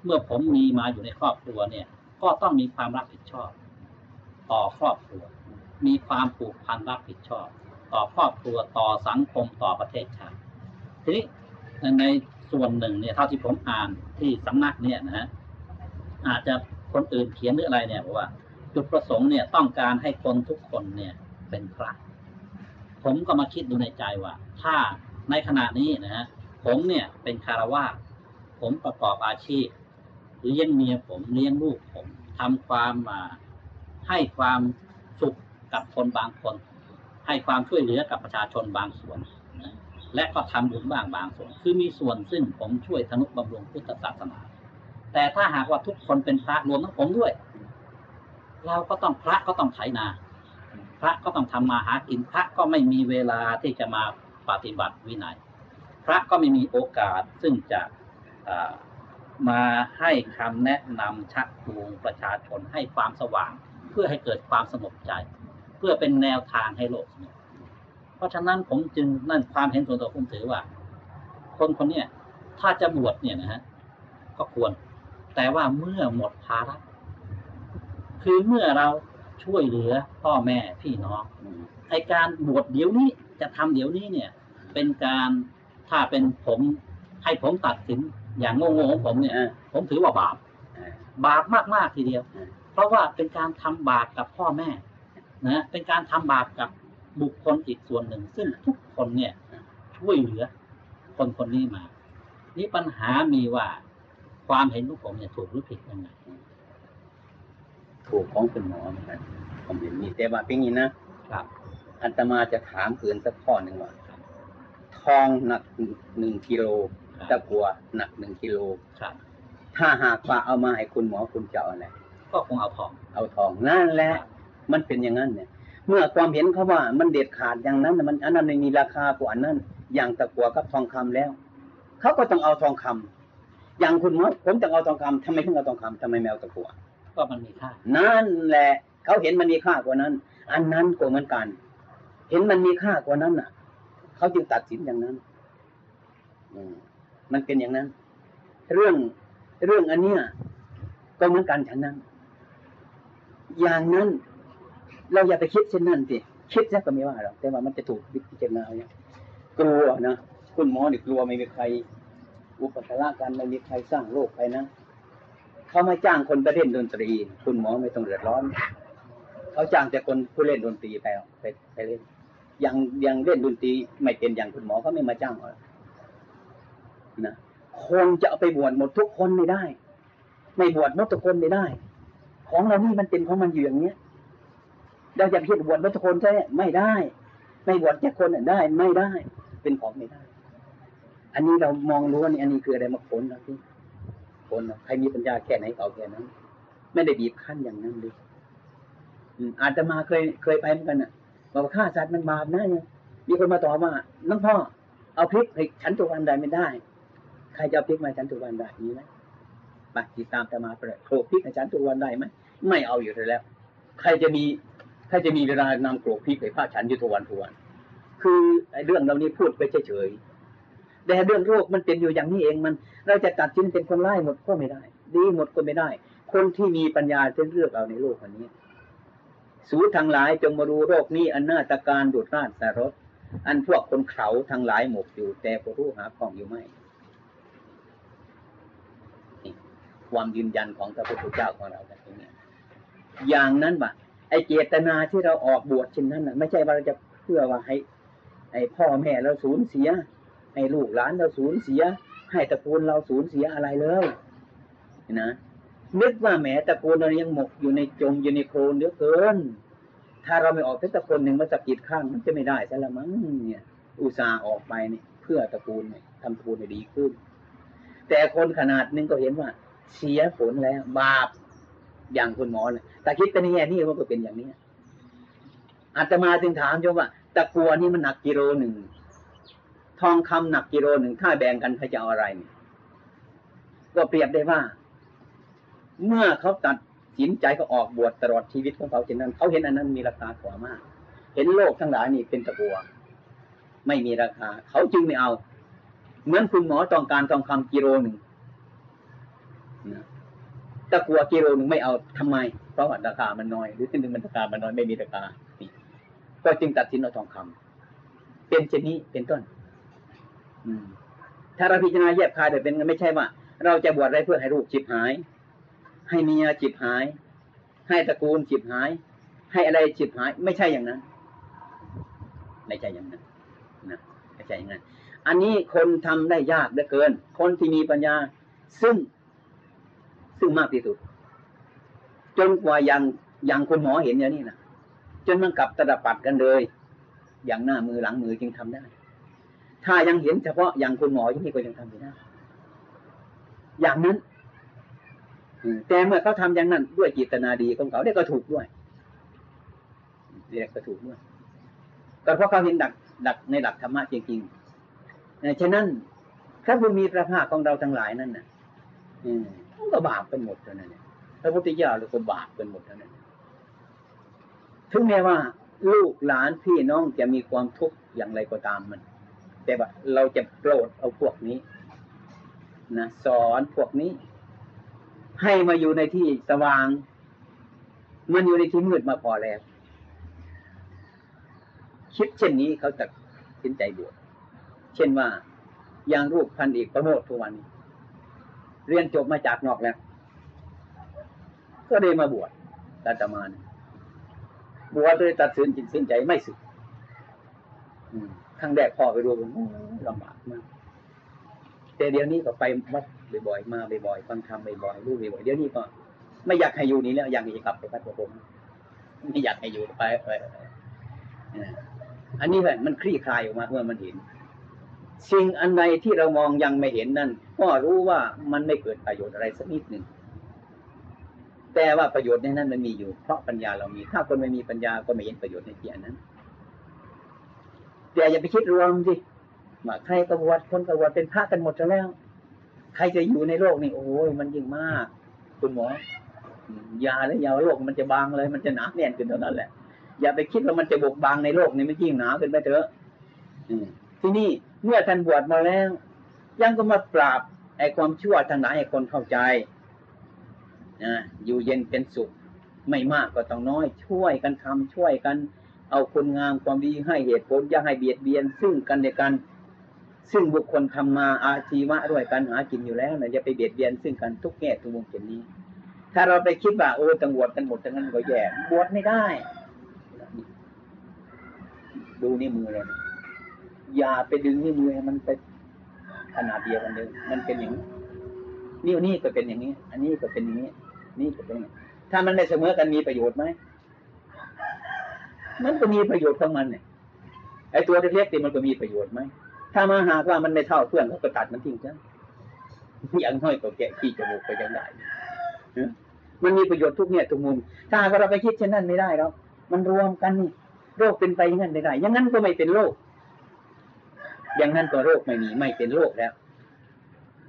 เมื่อผมมีมาอยู่ในครอบครัวเนี่ย ก็ต้องมีความรับผิดชอบ ต่อครอบครัว มีความผูกพันรับผิดชอบ ต่อครอบครัวต่อสังคมต่อประเทศชาติทีนี้ในส่วนหนึ่งเนี่ยเท่าที่ผมอ่านที่สำนักเนี่ยนะฮะอาจจะคนอื่นเขียนหรืออะไรเนี่ยบอกว่า จุดประสงค์เนี่ยต้องการให้คนทุกคนเนี่ยเป็นพระผมก็มาคิดดูในใจว่า ถ้าในขณะนี้นะฮะผมเนี่ยเป็นคารวาสผมประกอบอาชีพเลี้ยงเมียผมเลี้ยงลูกผมทำความมา ให้ความสุขกับคนบางคน ให้ความช่วยเหลือกับประชาชนบางส่วนนะและก็ทำบุญบ้างบางส่วน คือมีส่วนซึ่งผมช่วยทนุบำรุงพุทธศาสนา แต่ถ้าหากว่าทุกคนเป็นพระรวมทั้งผมด้วย เราก็ต้องพระก็ต้องไถนา พระก็ต้องทำมาหากินพระก็ไม่มีเวลาที่จะมาปฏิบัติวินัย พระก็ไม่มีโอกาสซึ่งจะมาให้คำแนะนำชักจูงประชาชนให้ความสว่าง พื่อให้เกิดความสงบใจ เพื่อเป็นแนวทางให้โลกสงบเพราะฉะนั้นผมจึงนั่นความเห็นส่วนตัวผมถือว่า คนคนเนี้ยถ้าจะบวชเนี่ยนะฮะก็ควร แต่ว่าเมื่อหมดภาระคือเมื่อเราช่วยเหลือพ่อแม่พี่น้องไอการบวชเดี๋ยวนี้จะทำเดี๋ยวนี้เนี่ย เป็นการถ้าเป็นผมให้ผมตัดสินอย่างโง่ๆของผมเนี่ย ผมถือว่าบาปบาปมากๆทีเดียว ราะว่าเป็นการทำบาปกับพ่อแม่นะเป็นการทำบาปกับบุคคลอีกส่วนหนึ่ง ซึ่งทุกคนเนี่ยช่วยเหลือ คนคนนี้มา นี่ปัญหามีว่าความเห็นของผมเนี่ยถูกหรือผิดยังไงถูกของคุณหมอเหมือนกันผมเห็นมีแต่ว่าเป็นอย่างนี้นะครับอัตมาจะถามเกินสักข้อหนึ่งว่าทองหนักหนึ่งกิโลครับตะกัวหนักหนึ่งกิโลครับถ้าหากว่าเอามาให้คุณหมอคุณจะเอาอะไร ก็คงเอาทอง เอาทองนั่นแหละมันเป็นอย่างนั้นเนี่ย เมื่อความเห็นเขาว่ามันเด็ดขาดอย่างนั้นน่ะมันอันนั้นไม่มีราคากว่าอันนั้น อย่างตะกัวกับทองคำแล้วเขาก็ต้องเอาทองคำอย่างคุณหมอผมจะเอาทองคำทำไมถึงเอาทองคำทำไมไม่เอาตะกัวก็มันมีค่านั่นแหละเขาเห็นมันมีค่ากว่านั้น อันนั้นก็เหมือนกัน เห็นมันมีค่ากว่านั้นน่ะเขาจึงตัดสินอย่างนั้นอืมมันเป็นอย่างนั้น เรื่องเรื่องอันเนี้ยก็เหมือนกันฉันนั้น อย่างนั้น เราอย่าไปคิดเช่นนั้นสิคิดซะก็ไม่ว่าหรอกแต่ว่ามันจะถูกพิจารณาเนี่ยกลัวนะคุณหมอนี่กลัวไม่มีใคร อุปการะกันไม่มีใครสร้างโรคไปนะเขามาจ้างคนไปเล่นดนตรี คุณหมอไม่ต้องเดือดร้อนเขาจ้างแต่คนผู้เล่นดนตรีไปเอาไปไปเล่นยังยังเล่นดนตรีไม่เป็นอย่างคุณหมอเขาไม่มาจ้างหรอกนะคนจะเอาไปบวชหมดทุกคนไม่ได้ ไม่บวชหมดทุกคนไม่ได้ ของเรานี่มันเป็นของมันอยู่อย่างเนี้ยเราจะเพิจบวชหมดทุกคนใช่ไหมไม่ได้ ไม่บวชแค่คนน่ะได้ไม่ได้ เป็นของไม่ได้ อันนี้เรามองรู้ว่านี่อันนี้คืออะไรมาค้นนะพี่คนใครมีปัญญาแค่ไหนเอาแค่นั้น ไม่ได้บีบคั้นอย่างนั้นเลยอืมอาจจะมาเคยเคยไปเหมือนกันน่ะบอกว่าฆ่าสัตว์มันบาปนะเนี่ยมีคนมาต่อว่าน้องพ่อเอาพริกให้ฉันทุวันได้ไม่ได้ ใครจะเอาพริกมาฉันทุวันได้มีไหม ไปติดตามจะมาไปเลยโขลกพริกให้ฉันทุกวันได้ไหมไม่เอาอยู่แล้ว ใครจะมีใครจะมีเวลานำโขลกพริกให้พระฉันยู่ทุกวันทุกวัน คือไอ้เรื่องเหล่านี้พูดไปเฉยๆแต่เรื่องโรคมันเป็นอยู่อย่างนี้เองมัน เราจะตัดสินเป็นคนร้ายหมดก็ไม่ได้ ดีหมดก็ไม่ได้ คนที่มีปัญญาจะเลือกเอาในโลกอันนี้ สูทั้งหลายจงมาดูโรคนี้อันนาตการดุดราดสารสอันพวกคนเขาทั้งหลายหมกอยู่ แต่ก็รู้หาของอยู่ไม่นี่ ความยืนยันของพระพุทธเจ้าของเราตรงนี้อย่างนั้นว่ะไอเจตนาที่เราออกบวชเช่นนั้นน่ะไม่ใช่ว่าเราจะเพื่อว่าให้ ไอพ่อแม่เราสูญเสีย ให้ลูกหลานเราสูญเสีย ให้ตระกูลเราสูญเสียอะไรเลยนะนึกว่าแหมตระกูลเรายังหมกอยู่ในจมอยู่ในโคลนเหลือเกิน ถ้าเราไม่ออกสักตระกูลหนึ่งมาสะกิดข้างมันจะไม่ได้ซะละมั้งเนี่ย อุตส่าห์ออกไปเนี่ยเพื่อตระกูลเนี่ยทำตระกูลให้ดีขึ้น แต่คนขนาดนึงก็เห็นว่า เสียผลแล้ว บาปอย่างคุณหมอเนี่ยแต่คิดแต่ในแง่นี้มันก็เป็นอย่างนี้อาตมาจึงถามโยมว่าตะกัวนี่มันหนักกิโลหนึ่งทองคำหนักกิโลหนึ่งถ้าแบ่งกันใครจะเอาอะไร ก็เปรียบได้ว่า เมื่อเขาตัดสินใจก็ออกบวชตลอดชีวิตของเขาเช่นนั้นเขาเห็นอันนั้นมีราคากว่ามาก เห็นโลกทั้งหลายนี่เป็นตะกัว ไม่มีราคา เขาจึงไม่เอา เหมือนคุณหมอต้องการทองคำกิโลหนึ่ง ตะกัวกิโลหนึ่งไม่เอาทำไม เพราะว่าราคามันน้อย หรือที่หนึ่งมันราคามันน้อยไม่มีราคาตีก็จึงตัดสินเอาทองคำเป็นเช่นนี้เป็นต้น อืม ถ้าเราพิจารณาแยบคายแต่เป็นไม่ใช่ว่า เราจะบวชอะไรเพื่อให้ลูกจิบหาย ให้เมียจิบหาย ให้ตระกูลจิบหาย ให้อะไรจิบหาย ไม่ใช่อย่างนั้นไม่ใช่อย่างนั้นนะไม่ใช่อย่างนั้น อันนี้คนทำได้ยากเหลือเกิน คนที่มีปัญญา ซึ่ง ซึ่งมากที่สุด จนกว่าอย่างอย่างคุณหมอเห็นอย่างนี้นะจนมันกลับตะปัดกันเลย อย่างหน้ามือหลังมือจึงทำได้ ถ้ายังเห็นเฉพาะอย่างคุณหมออย่างนี้ก็ยังทำไม่ได้ อย่างนั้นแต่เมื่อเขาทำอย่างนั้น ด้วยจิตนาดีของเขาเนี่ยก็ถูกด้วยเรียกก็ถูกด้วยก็เพราะเขาเห็นดักดักในหลักธรรมะจริงๆเนี่ยฉะนั้นพระบุญมีพระภาคของเราทั้งหลายนั่นน่ะอื มันก็บาปกันหมดเท่านั้นเนี่ยพระพุทธเจ้าเราก็บาปกันหมดเท่านั้นถึงแม้ว่า ลูกหลานพี่น้องจะมีความทุกข์อย่างไรก็ตามมัน แต่ว่าเราจะโปรดเอาพวกนี้นะสอนพวกนี้ ให้มาอยู่ในที่สว่าง มันอยู่ในที่มืดมาพอแล้วคิดเช่นนี้เขาจะสินใจบวชเช่นว่าอย่างรูปพันเอกประโมททุกวันนี้ เรียนจบมาจากนอกแล้ว ก็ได้มาบวชอาตมานี่ยบวชเลยตัดสินจิตสินใจไม่สึกอืมครั้งแรกพ่อไปดูผมโอ้ลำบากมากแต่เดี๋ยวนี้ก็ไปวัดบ่อยๆมาบ่อยๆฟังธรรมบ่อยๆรู้บ่อยๆเดี๋ยวนี้ก็ ไม่อยากให้อยู่นี่แล้ว อยากจะกลับไปวัดกับผมไม่อยากให้อยู่ไปไปอันนี้แหละมันคลี่คลายออกมาเมื่อมันเห็น สิ่งอันใดที่เรามองยังไม่เห็นนั่นก็รู้ว่ามันไม่เกิดประโยชน์อะไรสักนิดหนึ่งแต่ว่าประโยชน์ในนั้นมันมีอยู่ เพราะปัญญาเรามี ถ้าคนไม่มีปัญญาก็ไม่เห็นประโยชน์ในที่อันนั้น แต่อย่าไปคิดรวมสิว่าใครกบวชคนกบวชเป็นพระกันหมดแล้ว ใครจะอยู่ในโลกนี่โอ้ยมันยิ่งมาก คุณหมอยาแล้วยาโลกมันจะบางเลย มันจะหนาแน่นขึ้นเท่านั้นแหละอย่าไปคิดว่ามันจะบกบางในโลกนี่มันยิ่งหนาขึ้นไปเถอะอืม ที่นี่เมื่อท่านบวชมาแล้ว ยังก็มาปราบไอ้ความชั่วทั้งหลายให้คนเข้าใจนะอยู่เย็นเป็นสุข ไม่มากก็ต้องน้อย ช่วยกันทำช่วยกัน เอาคุณงามความดีให้เหตุผลอย่าให้เบียดเบียน ซึ่งกันและกัน ซึ่งบุคคลทำมาอาชีวะด้วยกันหากินอยู่แล้วนะอย่าไปเบียดเบียน ซึ่งกันทุกแง่ทุกมุมเช่นนี้ ถ้าเราไปคิดว่าโอ้ตังบวชกันหมดทั้งนั้นก็แย่บวชไม่ได้ ดูนี่มือเราเนี่ย อย่าไปดึงนี่มือให้มันไปขนาดเดียวกันเลยมันเป็นอย่างนี้นิ้วนี่ก็เป็นอย่างนี้ อันนี้ก็เป็นอย่างนี้ นี่ก็เป็นอย่างนี้ถ้ามันไม่เสมอกันมีประโยชน์ไหมมันก็มีประโยชน์ของมันเนี่ยไอ้ตัวเล็กๆนี่มันก็มีประโยชน์ไหมถ้ามาหากว่ามันไม่เท่าเพื่อนเขาก็ตัดมันทิ้งซะอย่างน้อยก็แกะขี้จมูกไปยังได้มันมีประโยชน์ทุกเนี่ยทุกมุม ถ้าเราไปคิดเช่นนั้นไม่ได้หรอกมันรวมกันนี่โรคเป็นไปอย่างนั้นไม่ได้อย่างนั้นก็ไม่เป็นโรค อย่างนั้นก็โรคไม่มีไม่เป็นโรคแล้ว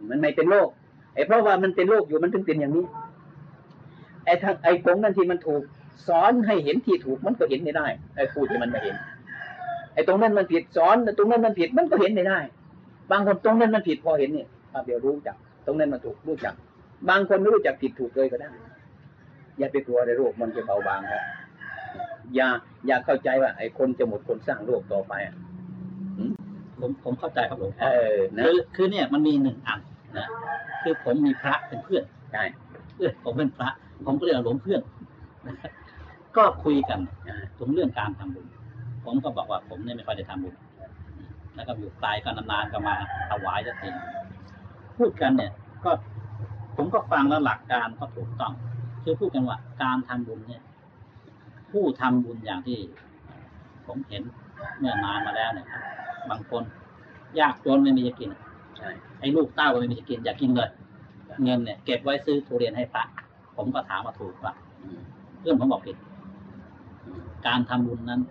มันไม่เป็นโรคไอ้เพราะว่ามันเป็นโรคอยู่มันถึงเป็นอย่างนี้ ไอ้ทางไอ้กงนั่นที่มันถูกสอนให้เห็นที่ถูกมันก็เห็นไม่ได้ไอ้พูดที่มันไม่เห็น ไอ้ตรงนั้นมันผิดสอนตรงนั้นมันผิดมันก็เห็นไม่ได้ บางคนตรงนั้นมันผิดพอเห็นเนี่ยเดี๋ยวรู้จัก ตรงนั้นมันถูกรู้จัก บางคนไม่รู้จักผิดถูกเลยก็ได้ อย่าไปกลัวในโรคมันจะเบาบางครับอย่าอย่าเข้าใจว่าไอ้คนจะหมดคนสร้างโรคต่อไปอะ ผมผมเข้าใจครับหลวงพ่เอออนะคือคือเนี่ยมันมีหนึ่งอันนะคือผมมีพระเป็นเพื่อนใช่เพื่อนผมเป็นพระ ผมก็เรียกว่าหลวงเพื่อนนะครับก็คุยกันอ่าถึงเรื่องการทำบุญ ผมก็บอกว่าผมเนี่ยไม่ค่อยได้ทำบุญแล้วก็อยู่ไกลก็นานๆก็มาถวายสักทีพูดกันเนี่ย ก็ผมก็ฟังแล้วหลักการก็ถูกต้อง คือพูดกันว่าการทำบุญเนี่ย ผู้ทำบุญอย่างที่ ผมเห็นเมื่อนานมาแล้วเนี่ยครั บบางคนยากจนไม่มีจะกินใช่ไอ้ลูกเต้าก็ไม่มีจะกินอยากกินเลยเงินเนี่ยเก็บไว้ซื้อทุเรียนให้พระผมก็ถามว่าถูกปะอืมเพื่อนผมบอกผิดอืมการทำบุญนั้น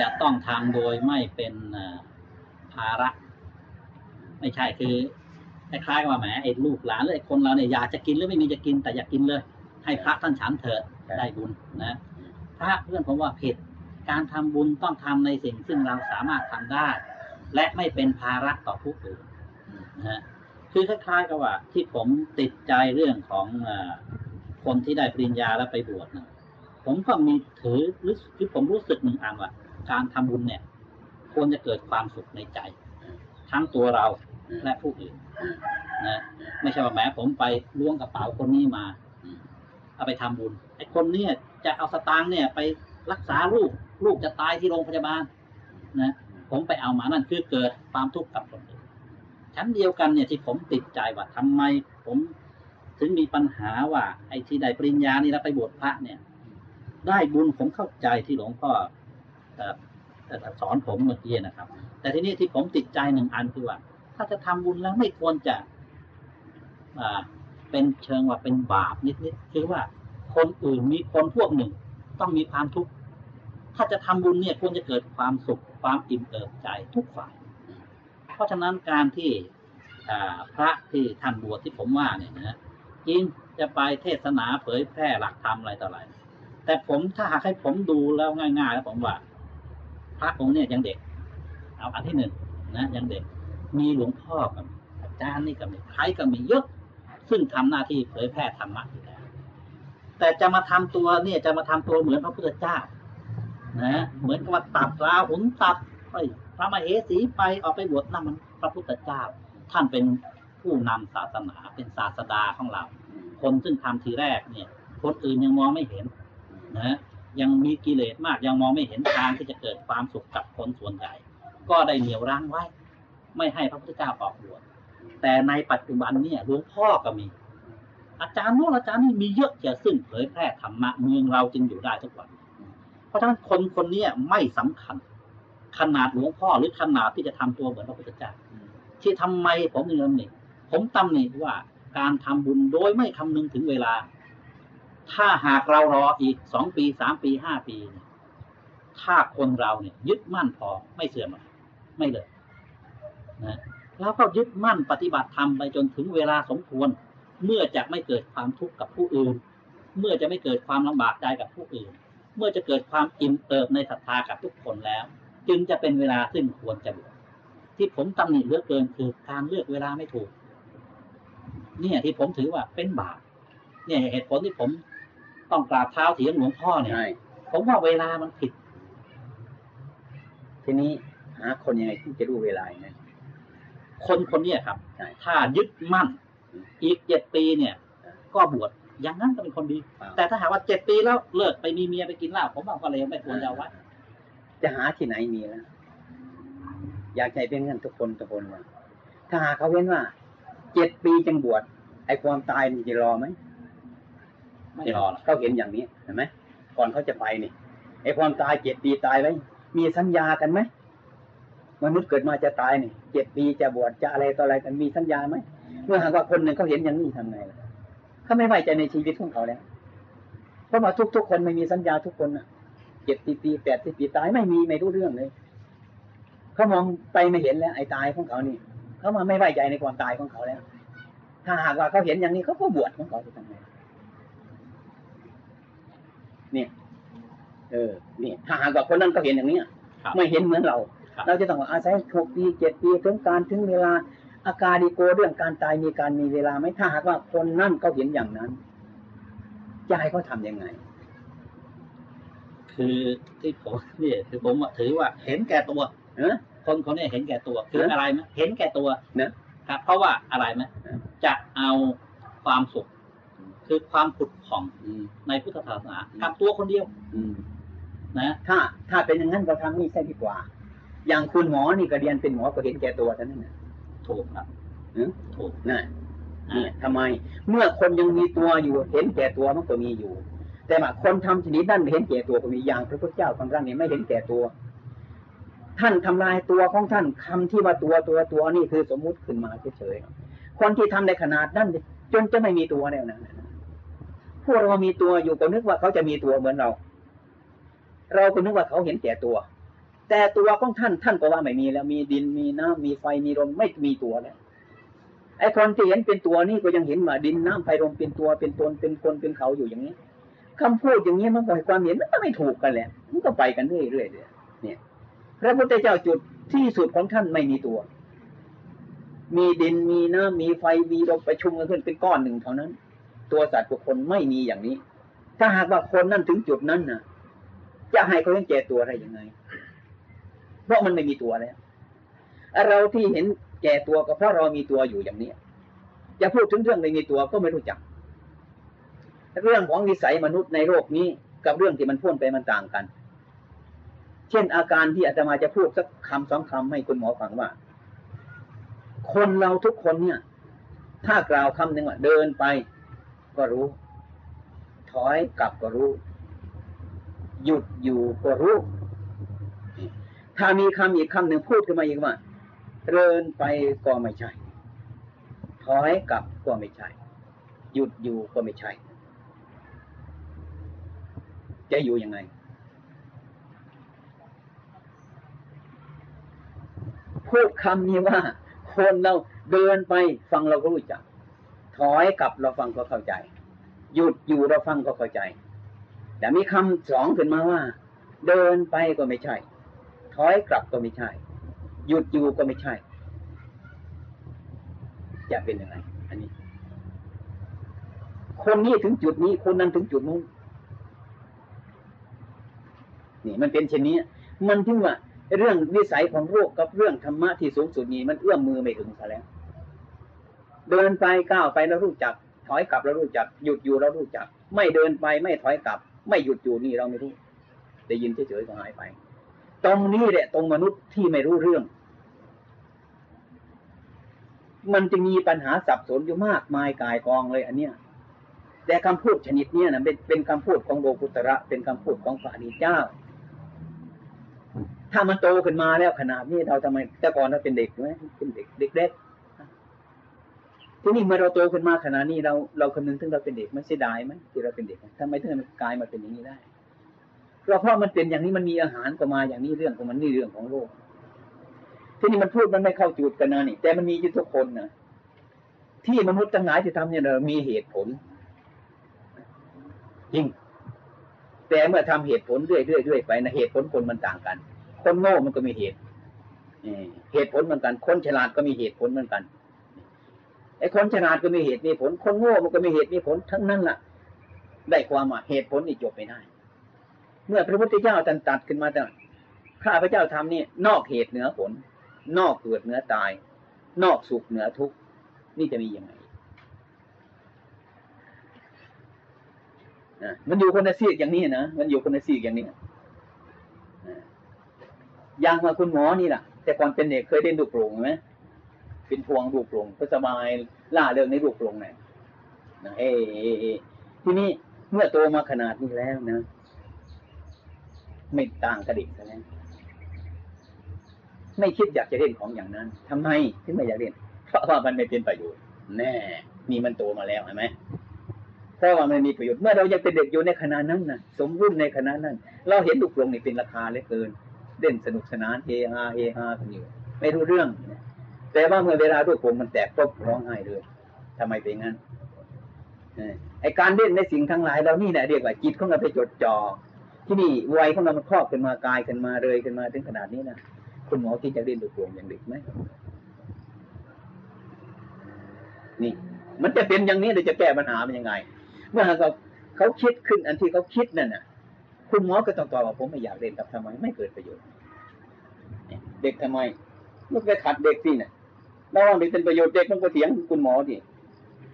จะต้องทำโดยไม่เป็นเอ่อภาระ ไม่ใช่คือคล้ายๆกับว่าแหมไอ้ลูกหลานหรือไอ้คนเราเนี่ยอยากจะกินหรือไม่มีจะกิน แต่อยากกินเลย ให้พระท่านฉันเถอะได้บุญนะพระเพื่อนผมว่าผิด การทำบุญต้องทำในสิ่งซึ่งเราสามารถทำได้ และไม่เป็นภาระต่อผู้อื่นนะฮะคือคล้ายๆกับว่า ที่ผมติดใจเรื่องของคนที่ได้ปริญญาแล้วไปบวชนะผมก็มีถือรู้คือผมรู้สึกหนึ่งอันว่าการทำบุญเนี่ย ควรจะเกิดความสุขในใจ ทั้งตัวเราและผู้อื่นนะไม่ใช่ว่าแหมผมไปล้วงกระเป๋าคนนี้มาเอาไปทำบุญไอ้คนเนี้จะเอาสตางค์เนี่ย ไปรักษาลูกลูกจะตายที่โรงพยาบาลนะ ผมไปเอามานั่นคือเกิดความทุกข์กับคนอื่นชั้นเดียวกันเนี่ยที่ผมติดใจว่าทำไมผมถึงมีปัญหาว่า ไอ้ที่ได้ปริญญานี่แล้วไปบวชพระเนี่ย ได้บุญผมเข้าใจที่หลวงพ่อสอนผมเมื่อกี้นะครับ แต่ทีนี้ที่ผมติดใจหนึ่งอันคือว่า ถ้าจะทำบุญแล้วไม่ควรจะอ่าเป็นเชิงว่าเป็นบาปนิดๆคือว่าคนอื่นมีคนพวกหนึ่ง ต้องมีความทุกข์ถ้าจะทำบุญเนี่ยควรจะเกิดความสุข ความอิ่มเอิบใจทุกฝ่าย เพราะฉะนั้นการที่พระที่ท่านบวชที่ผมว่าเนี่ยนะจริงจะไปเทศนาเผยแพร่หลักธรรมอะไรต่ออะไร แต่ผมถ้าหากให้ผมดูแล้วง่ายๆแล้วผมว่า พระองค์เนี่ยยังเด็ก เอาอันที่หนึ่งนะยังเด็ก มีหลวงพ่อกับอาจารย์นี่ก็มีใครก็มีเยอะซึ่งทำหน้าที่เผยแพร่ธรรมะอยู่แล้วแต่จะมาทำตัวเนี่ยจะมาทำตัวเหมือนพระพุทธเจ้า นะเหมือนกับว่าตัดลาหุนตัดไปพระมเหสีไปออกไปบวชนั่นมันพระพุทธเจ้า ท่านเป็นผู้นำศาสนาเป็นศาสดาของเรา คนซึ่งทำทีแรกเนี่ย คนอื่นยังมองไม่เห็นนะยังมีกิเลสมากยังมองไม่เห็นทางที่จะเกิดความสุขกับคนส่วนใหญ่ ก็ได้เหนี่ยวรั้งไว้ ไม่ให้พระพุทธเจ้าออกบวชแต่ในปัจจุบันเนี่ยหลวงพ่อก็มี อาจารย์โน้นอาจารย์นี่มีเยอะแยะซึ่งเผยแพร่ธรรมะเมืองเราจึงอยู่ได้ทุกวัน เพราะฉะนั้นคนคนเนี้ไม่สำคัญ ขนาดหลวงพ่อหรือขนาดที่จะทำตัวเหมือนพระพุทธเจ้าที่ทำไมผมถึงตำหนิผมตำหนิว่าการทำบุญโดยไม่คำนึงถึงเวลา ถ้าหากเรารออีกสองปีสามปีห้าปีเนี่ยถ้าคนเราเนี่ย ยึดมั่นพอไม่เสื่อมหรอกไม่เลยนะแล้วก็ยึดมั่นปฏิบัติธรรมไปจนถึงเวลาสมควร เมื่อจะไม่เกิดความทุกข์กับผู้อื่น เมื่อจะไม่เกิดความลำบากใจกับผู้อื่น เมื่อจะเกิดความอิ่มเอิบในศรัทธากับทุกคนแล้ว จึงจะเป็นเวลาซึ่งควรจะบวชที่ผมตำหนิเหลือเกินคือการเลือกเวลาไม่ถูก เนี่ยที่ผมถือว่าเป็นบาปเนี่ยเหตุผลที่ผมต้องกราบเท้าเถียงหลวงพ่อเนี่ยใช่ผมว่าเวลามันผิด ทีนี้หาคนยังไงที่จะรู้เวลาอย่างนั้นคนคนเนี้ยครับใช่ถ้ายึดมั่น อีกเจ็ดปีเนี่ย ก็บวช อย่างนั้นก็เป็นคนดีครับแต่ถ้าหากว่าเจ็ดปีแล้วเลิกไปมีเมียไปกินเหล้าผมว่าก็เลยไม่ควรจะเอาไว้จะหาที่ไหนมีแล้วอยากใจเป็นเงินทุกคนทุกคนว่าถ้าหากเขาเว้นว่าเจ็ดปีจังบวชไอ้ความตายมันจะรอไหมไม่รอหรอกเขาเห็นอย่างนี้เห็นไหมก่อนเขาจะไปนี่ไอ้ความตายเจ็ดปีตายไว้มีสัญญากันไหมมนุษย์เกิดมาจะตายนี่เจ็ดปีจะบวชจะอะไรต่ออะไรกันมีสัญญาไหมเมื่อหากว่าคนหนึ่งเขาเห็นอย่างนี้ทำไงล่ะ เขาไม่ไว้ใจในชีวิตของเขาแล้วเพราะว่าทุก ๆ คนไม่มีสัญญาทุกคนน่ะเจ็ดปีปีแปดสิบปีตายไม่มีไม่รู้เรื่องเลยเขามองไปไม่เห็นแล้ว ไอ้ตายของเขานี่เขามาไม่ไว้ใจในความตายของเขาแล้ว ถ้าหากว่าเขาเห็นอย่างนี้เขาก็บวชของเขาจะทำไงเนี่ย เออนี่ถ้าหากว่าคนนั้นก็เห็นอย่างเนี้ยครับไม่เห็นเหมือนเราครับเราจะต้องอาศัยหกปีเจ็ดปีถึงการถึงเวลา อาการดีโกเรื่องการตายมีการมีเวลาไหมถ้าหากว่าคนนั่นเขาเห็นอย่างนั้นจะให้เขาทำยังไง คือที่ผมเนี่ยคือผมอะถือว่า เห็นแก่ตัวเออคนคนนี้เห็นแก่ตัว คือเนอะอะไรไหมเห็นแก่ตัวเนอะครับ เพราะว่าอะไรไหมเนอะจะเอาความสุข คือความผุดผ่องอืมในพุทธศาสนาอืมกับตัวคนเดียวอืมนะ ถ้า ถ้าเป็นอย่างนั้นเราทำนี่ใช่ดีกว่า อย่างคุณหมอนี่ก็เรียนเป็นหมอก็เห็นแก่ตัวเท่านั้นนะ ถูกครับเออถูกนั่นเนี่ยทำไม เมื่อคนยังมีตัวอยู่ เห็นแก่ตัวมันก็มีอยู่ แต่ว่าคนทำชนิดนั้นไม่เห็นแก่ตัวก็มีอย่างพระพุทธเจ้าของท่านนี่ไม่เห็นแก่ตัว ท่านทำลายตัวของท่านคำที่ว่าตัวตัวตัวนี่คือสมมุติขึ้นมาเฉยๆคนที่ทำในขนาดนั้นจนจะไม่มีตัวแล้วนะพวกเรามีตัวอยู่ก็นึกว่าเขาจะมีตัวเหมือนเรา เราก็นึกว่าเขาเห็นแก่ตัว แต่ตัวของท่านท่านก็ว่าไม่มีแล้วมีดินมีน้ำมีไฟมีลมไม่มีตัวแล้วไอ้คนที่เห็นเป็นตัวนี่ก็ยังเห็นว่าดินน้ำไฟลมเป็นตัวเป็นตนเป็นคนเป็นเขาอยู่อย่างนี้คำพูดอย่างนี้มันก็ให้ความเห็นมันก็ไม่ถูกกันแหละมันก็ไปกันเรื่อยๆเลยเนี่ย พระพุทธเจ้าจุดที่สุดของท่านไม่มีตัว มีดินมีน้ำมีไฟมีลมประชุมกันขึ้นเป็นก้อนหนึ่งเท่านั้น ตัวสัตว์บุคคลไม่มีอย่างนี้ ถ้าหากว่าคนนั่นถึงจุดนั้นนะจะให้เขาเห็นแก่ตัวได้ยังไง เพราะมันไม่มีตัวแล้วเราที่เห็นแก่ตัวก็เพราะเรามีตัวอยู่อย่างนี้จะพูดถึงเรื่องไม่มีตัวก็ไม่รู้จัก เรื่องของวิสัยมนุษย์ในโลกนี้กับเรื่องที่มันพ่นไปมันต่างกัน เช่นอาการที่อาตมาจะพูดสักคำสองคำให้คุณหมอฟังว่า คนเราทุกคนเนี่ย ถ้ากล่าวคำหนึ่งว่าเดินไปก็รู้ ถอยกลับก็รู้ หยุดอยู่ก็รู้ ถ้ามีคำอีกคำหนึ่งพูดขึ้นมาอีกว่าเดินไปก็ไม่ใช่ ถอยกลับก็ไม่ใช่ หยุดอยู่ก็ไม่ใช่ จะอยู่ยังไง พูดคำนี้ว่า คนเราเดินไปฟังเราก็รู้จัก ถอยกลับเราฟังก็เข้าใจ หยุดอยู่เราฟังก็เข้าใจ แต่มีคำสองขึ้นมาว่า เดินไปก็ไม่ใช่ ถอยกลับก็ไม่ใช่ หยุดอยู่ก็ไม่ใช่ จะเป็นยังไง อันนี้ คนนี้ถึงจุดนี้ คนนั้นถึงจุดนู้นนี่มันเป็นเช่นนี้ มันถึงว่าเรื่องวิสัยของโลกกับเรื่องธรรมะที่สูงสุดนี้มันเอื้อมมือไม่ถึงซะแล้ว เดินไปก้าวไปแล้วรู้จัก ถอยกลับแล้วรู้จัก หยุดอยู่แล้วรู้จัก ไม่เดินไปไม่ถอยกลับ ไม่หยุดอยู่นี่เราไม่รู้ได้ยินเฉยๆก็หายไป ตรงนี้แหละตรงมนุษย์ที่ไม่รู้เรื่อง มันจะมีปัญหาสับสนอยู่มากมายกายกองเลยอันเนี้ย แต่คำพูดชนิดเนี้ยนะเป็นเป็นคำพูดของโลกุตระเป็นคำพูดของพระอริเจ้า ถ้ามันโตขึ้นมาแล้วขนาดนี้เราทำไมแต่ก่อนเราเป็นเด็กไหมเป็นเด็กเด็กเล็กทีนี้เมื่อเราโตขึ้นมาขนาดนี้เราเราคำนึงถึงเราเป็นเด็กไม่เสียดายไหมที่เราเป็นเด็กทำไมถึงกลายมาเป็นอย่างนี้ได้ ก็เพราะมันเป็นอย่างนี้มันมีอาหารก็มาอย่างนี้เรื่องของมันนี่เรื่องของโลก ที่นี้มันพูดมันไม่เข้าจุดกันนะนี่ แต่มันมีอยู่ทุกคนนะที่มนุษย์ทั้งหลายที่ทำเนี่ยเรามีเหตุผลจริงแต่เมื่อทำเหตุผลเรื่อยๆเรื่อยๆไปนะเหตุผลคนมันต่างกัน คนโง่มันก็มีเหตุเหตุผลเหมือนกัน คนฉลาดก็มีเหตุผลเหมือนกันไอ้คนฉลาดก็มีเหตุมีผล คนโง่มันก็มีเหตุมีผลทั้งนั้นล่ะ ได้ความว่าเหตุผลนี่จบไม่ได้ เมื่อพระพุทธเจ้าตันตัดขึ้นมาแต่ข้าพระเจ้าทำนี่นอกเหตุเหนือผล นอกเกิดเหนือตาย นอกสุขเหนือทุกข์นี่จะมียังไงนะมันอยู่คนละซีกอย่างนี้นะมันอยู่คนละซีกอย่างนี้อย่างมาคุณหมอนี่แหละแต่ก่อนเป็นเด็กเคยเล่นลูกโป่งไหมเป็นพวงลูกโป่งก็สบายล่าเริงในลูกโป่งเนี่ยนะเอเอเอทีนี้เมื่อโตมาขนาดนี้แล้วนะ ไม่ต่างกระดิ่งกันแล้วไม่คิดอยากจะเล่นของอย่างนั้นทำไมถึงไม่อยากเล่น เพราะว่ามันไม่เป็นประโยชน์ แน่นี่มันโตมาแล้วเห็นไหมเพราะว่ามันมีประโยชน์เมื่อเรายังเป็นเด็กอยู่ในขณะนั้นนะสมรุ่นในขณะนั้น เราเห็นลูกลงนี่เป็นราคาเหลือเกิน เล่นสนุกสนานเฮฮาเฮฮากันอยู่ไม่รู้เรื่อง แต่ว่าเมื่อเวลาลูกผมมันแตกปุ๊บร้องไห้เลยทำไมเป็นงั้นไอการเล่นในสิ่งทั้งหลายเรานี่แหละเรียกว่าจิตของเราไปจดจ่อ ที่นี่วัยของเรามันครอบขึ้นมากายขึ้นมาเลยขึ้นมาถึงขนาดนี้นะคุณหมอที่จะเล่นลูกโป่งอย่างเด็กไหมนี่ มันจะเป็นอย่างนี้เราจะแก้ปัญหามันยังไง เมื่อเขาเขาคิดขึ้นอันที่เขาคิดนั่นน่ะ คุณหมอก็ต้องตอบว่าผมไม่อยากเรียนกับทำไมไม่เกิดประโยชน์เด็กทำไมมันไปขัดเด็กสิเนี่ยระหว่างเด็กเป็นประโยชน์เด็กมันก็เถียงคุณหมอดิ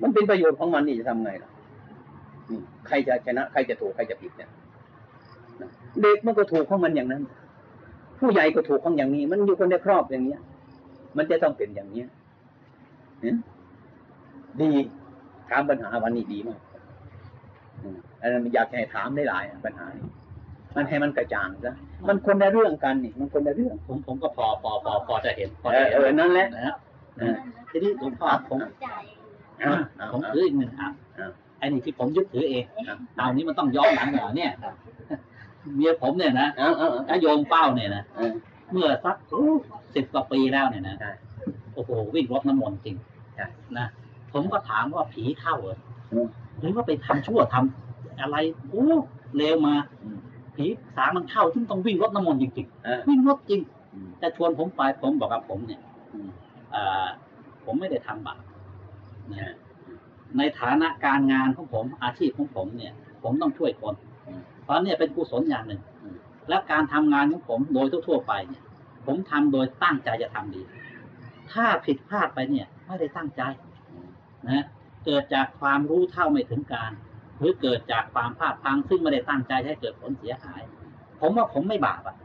มันเป็นประโยชน์ของมันนี่จะทำไงล่ะใครจะชนะ ใครจะถูกใครจะผิดเนี่ย เด็กมันก็ถูกของมันอย่างนั้น ผู้ใหญ่ก็ถูกของอย่างนี้ มันอยู่คนในครอบอย่างเนี้ย มันจะต้องเป็นอย่างเนี้ยเห็นดีถามปัญหาวันนี้ดีมากอืมอันนั้นอยากให้ถามได้หลายอะปัญหานี้มันให้มันกระจ่างซะมันคนละเรื่องกันนี่ มันคนละเรื่อง ผมผมก็พอพอพอพอจะเห็นพอเอจะอเห็นเออนั่นแหละนะฮะเออทีนี้หลวงพ่อผมใจอะอะผมถืออีกหนึ่งอันอะไอ้นี่ที่ผมยึดถือเองอะเอานี้มันต้องย้อนหลังเหรอเนี่ย เมียผมเนี่ยนะเอาเอาเอาถ้าโยมเป้าเนี่ยนะเออ เมื่อสักสิบกว่าปีแล้วเนี่ยนะใช่โอ้โหวิ่งรถน้ำมนต์จริงใช่นะผมก็ถามว่าผีเข้าเหรออืมหรือว่าไปทำชั่วทำอะไรโอ้เลวมา อืม ผีสางมันเข้าซึ่งต้องวิ่งรถน้ำมนต์จริงเออ ๆวิ่งรถจริง อืม แต่ชวนผมไปผมบอกกับผมเนี่ยอืม เอ่อผมไม่ได้ทำบาปนะในฐานะการงานของผมอาชีพของผมเนี่ย ผมต้องช่วยคน อืม เพราะเนี่ยเป็นกุศลอย่างหนึ่ง และการทำงานของผมโดยทั่วๆไปเนี่ย ผมทำโดยตั้งใจจะทำดี ถ้าผิดพลาดไปเนี่ย ไม่ได้ตั้งใจนะเกิดจากความรู้เท่าไม่ถึงการหรือเกิดจากความพลาดพลังซึ่งไม่ได้ตั้งใจให้เกิดผลเสียหาย ผมว่าผมไม่บาปอะ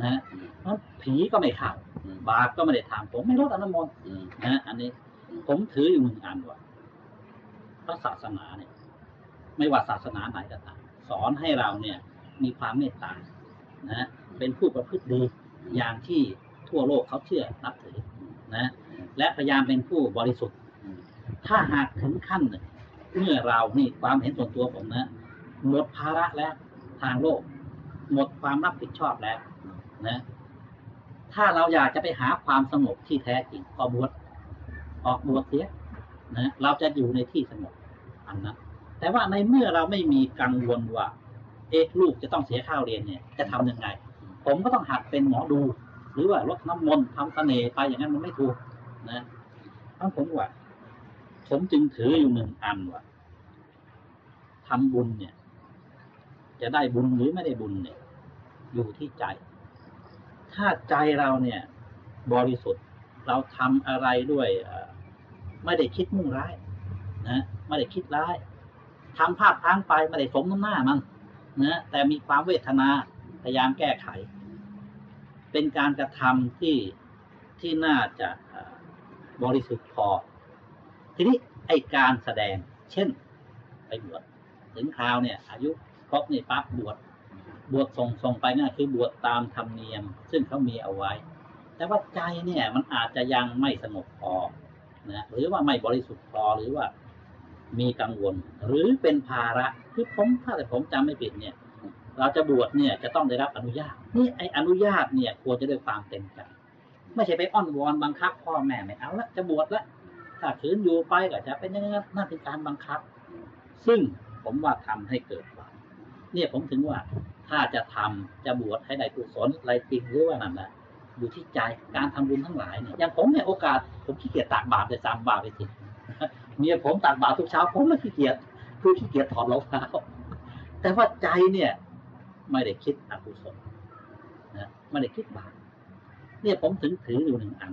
นะเพราะผีก็ไม่เข้าบาปก็ไม่ได้ทำผมไม่ลดอนุโมทอืมนะฮะอันนี้ ผมถืออยู่หนึ่งอันว่าพระศาสนาเนี่ย ไม่ว่าศาสนาไหนก็ตาม สอนให้เราเนี่ยมีความเมตตานะฮะเป็นผู้ประพฤติดีอย่างที่ทั่วโลกเขาเชื่อนับถือนะและพยายามเป็นผู้บริสุทธิ์อืมถ้าหากถึงขั้นหนึ่งเมื่อเรานี่ความเห็นส่วนตัวผมนะหมดภาระแล้วทางโลก หมดความรับผิดชอบแล้วนะถ้าเราอยากจะไปหาความสงบที่แท้จริงก็บวชออกบวชเสียนะเราจะอยู่ในที่สงบอันนั้น แต่ว่าในเมื่อเราไม่มีกังวลว่า เอ๊ะลูกจะต้องเสียข้าวเรียนเนี่ย จะทำยังไง ผมก็ต้องหัดเป็นหมอดู หรือว่าลดน้ำมนต์ทำเสน่ห์ไปอย่างนั้นมันไม่ถูกนะทั้งผมว่าผมจึงถืออยู่หนึ่งอันว่าทำบุญเนี่ย จะได้บุญหรือไม่ได้บุญเนี่ย อยู่ที่ใจ ถ้าใจเราเนี่ย บริสุทธิ์เราทำอะไรด้วยไม่ได้คิดมุ่งร้าย นะไม่ได้คิดร้าย ทำภาพพังไปไม่ได้สมน้ำหน้ามันนะแต่มีความเวทนาพยายามแก้ไข เป็นการกระทำที่ที่น่าจะบริสุทธิ์พอ ทีนี้ไอการแสดง เช่น ไปบวชถึงคราวเนี่ย อายุครบนี่ปั๊บบวชบวชส่งส่งไปนั่นคือบวชตามธรรมเนียม ซึ่งเขามีเอาไว้ แต่ว่าใจเนี่ยมันอาจจะยังไม่สงบพอนะหรือว่าไม่บริสุทธิ์พอหรือว่า มีกังวล หรือเป็นภาระคือผมถ้าแต่ผมจำไม่ผิดเนี่ย เราจะบวชเนี่ยจะต้องได้รับอนุญาตนี่ไออนุญาตเนี่ยควรจะด้วยความเต็มใจไม่ใช่ไปอ้อนวอนบังคับพ่อแม่ไม่เอาละจะบวชละถ้าขืนอยู่ไปก็จะเป็นอยังไงนั่นเป็นการบังคับ ซึ่งผมว่าทำให้เกิดบาปเนี่ยผมถึงว่าถ้าจะทำจะบวชให้ได้กุศลอะไรจริงหรือว่านั่นแหละอยู่ที่ใจการทำบุญทั้งหลายเนี่ยอย่างผมเนี่ยโอกาสผมขี้เกียจตากบาตรเลยซ้ำบาปไปสิเมียผมตากบาตรทุกเช้าผมไม่ขี้เกียจคือขี้เกียจถอดรองเท้าแต่ว่าใจเนี่ย ไม่ได้คิดอกุศลนะไม่ได้คิดบาปเนี่ยผมถึงถืออยู่หนึ่งอัน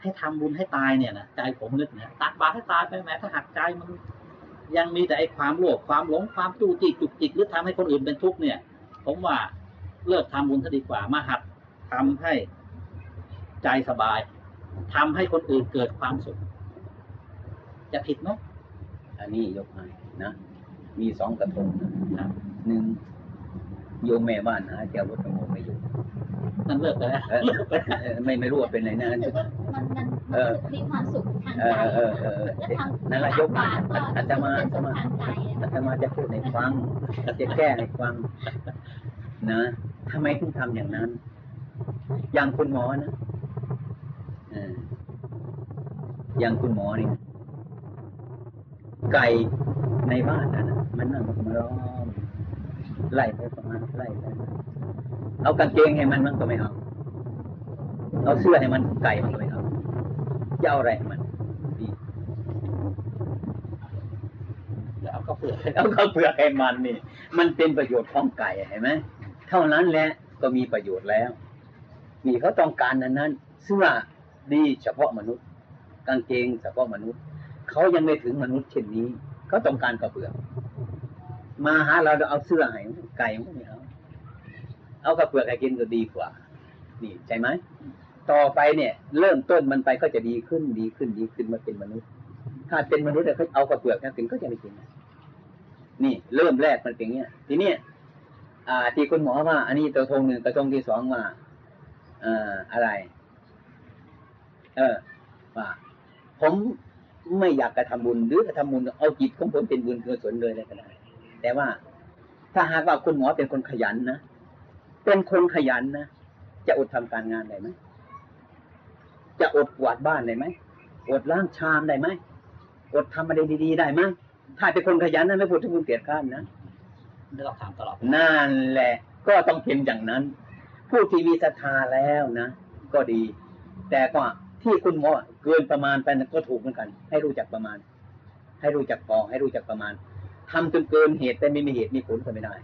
ให้ทำบุญให้ตายเนี่ยนะใจผมนึกเนี่ยตักบาตรให้ตายไปแม้ถ้าหักใจมันยังมีแต่ไอ้ความโลภความหลงความจู้จี้จุกจิกหรือทำให้คนอื่นเป็นทุกข์เนี่ย ผมว่าเลิกทำบุญซะดีกว่ามาหัดทำให้ใจสบายทำให้คนอื่นเกิดความสุข จะผิดไหมอันนี้ยกให้นะ มีสองกระทงนะครับหนึ่งโยมแม่บ้านหาแก้วรถกระโมงไม่อยู่นั่นเลิกไปแล้วเออเออไม่ไม่รู้ว่าเป็นไรนะรู้สึกว่ามันมันเออมันมีความสุขทางเอใจอเออเออเออและทางนั่นแหละยกมาก็อาตมาเป็นอาตสุขมาทางใจอะอาตมาจะพูดให้ฟังจะแก้ให้ฟังนะทำไมถึงทำอย่างนั้น อย่างคุณหมอนะเอออย่างคุณหมอนี่ ไก่ในบ้านนะนะมันนั่งมาล้อมไล่ไปประมาณไล่ไปเอากางเกงให้มันมันก็ไม่เอาเอาเสื้อให้มันไก่มันก็ไม่เอาจะเอาอะไรให้มันดีแล้วเอาข้าวเปลือกให้เอาข้าวเปลือกให้มันนี่ มันเป็นประโยชน์ของไก่เห็นไหมเท่านั้นแหละก็มีประโยชน์แล้ว นี่เขาต้องการนั้นนั้นเสื้อดีเฉพาะมนุษย์ กางเกงเฉพาะมนุษย์ เขายังไม่ถึงมนุษย์เช่นนี้เขาต้องการข้าวเปลือกมาหาเราเราเอาเสื้อให้ไก่มันไม่เอาเอาข้าวเปือกให้กินก็ดีกว่า นี่ใช่ไหมต่อไปเนี่ย เริ่มต้นมันไปก็จะดีขึ้นดีขึ้นดีขึ้นมาเป็นมนุษย์ ถ้าเป็นมนุษย์เนี่ยเขาเอาข้าวเปือกให้กินก็จะไม่กินนี่ เริ่มแรกมันเป็นอย่างเงี้ทีเนี้ยอ่า ที่คุณหมอว่า อันนี้ตัวทงหนึ่งกระทงที่สองว่าอ่าอะไร เออว่าผม ไม่อยากกระทำบุญหรือกระทำบุญเอาจิตของผมเป็นบุญกุศลเลยเลยก็ได้แต่ว่าถ้าหากว่าคุณหมอเป็นคนขยันนะเป็นคนขยันนะจะอดทำการงานได้ไหมจะอดกวาดบ้านได้ไหมอดล้างชามได้ไหมอดทำอะไรดีๆได้ไหมถ้าเป็นคนขยันนะไม่พูดถึงคนเกลียดข้านนะไม่ต้องถามตลอดนั่นแหละ ก็ต้องเป็นอย่างนั้น ผู้ที่มีศรัทธาแล้วนะ ก็ดี แต่ก็ ที่คุณหมอเกินประมาณไปก็ถูกเหมือนกัน ให้รู้จักประมาณ ให้รู้จักพอให้รู้จักประมาณทำจนเกินเหตุแต่ไม่มีเหตุมีผลก็ไม่ได้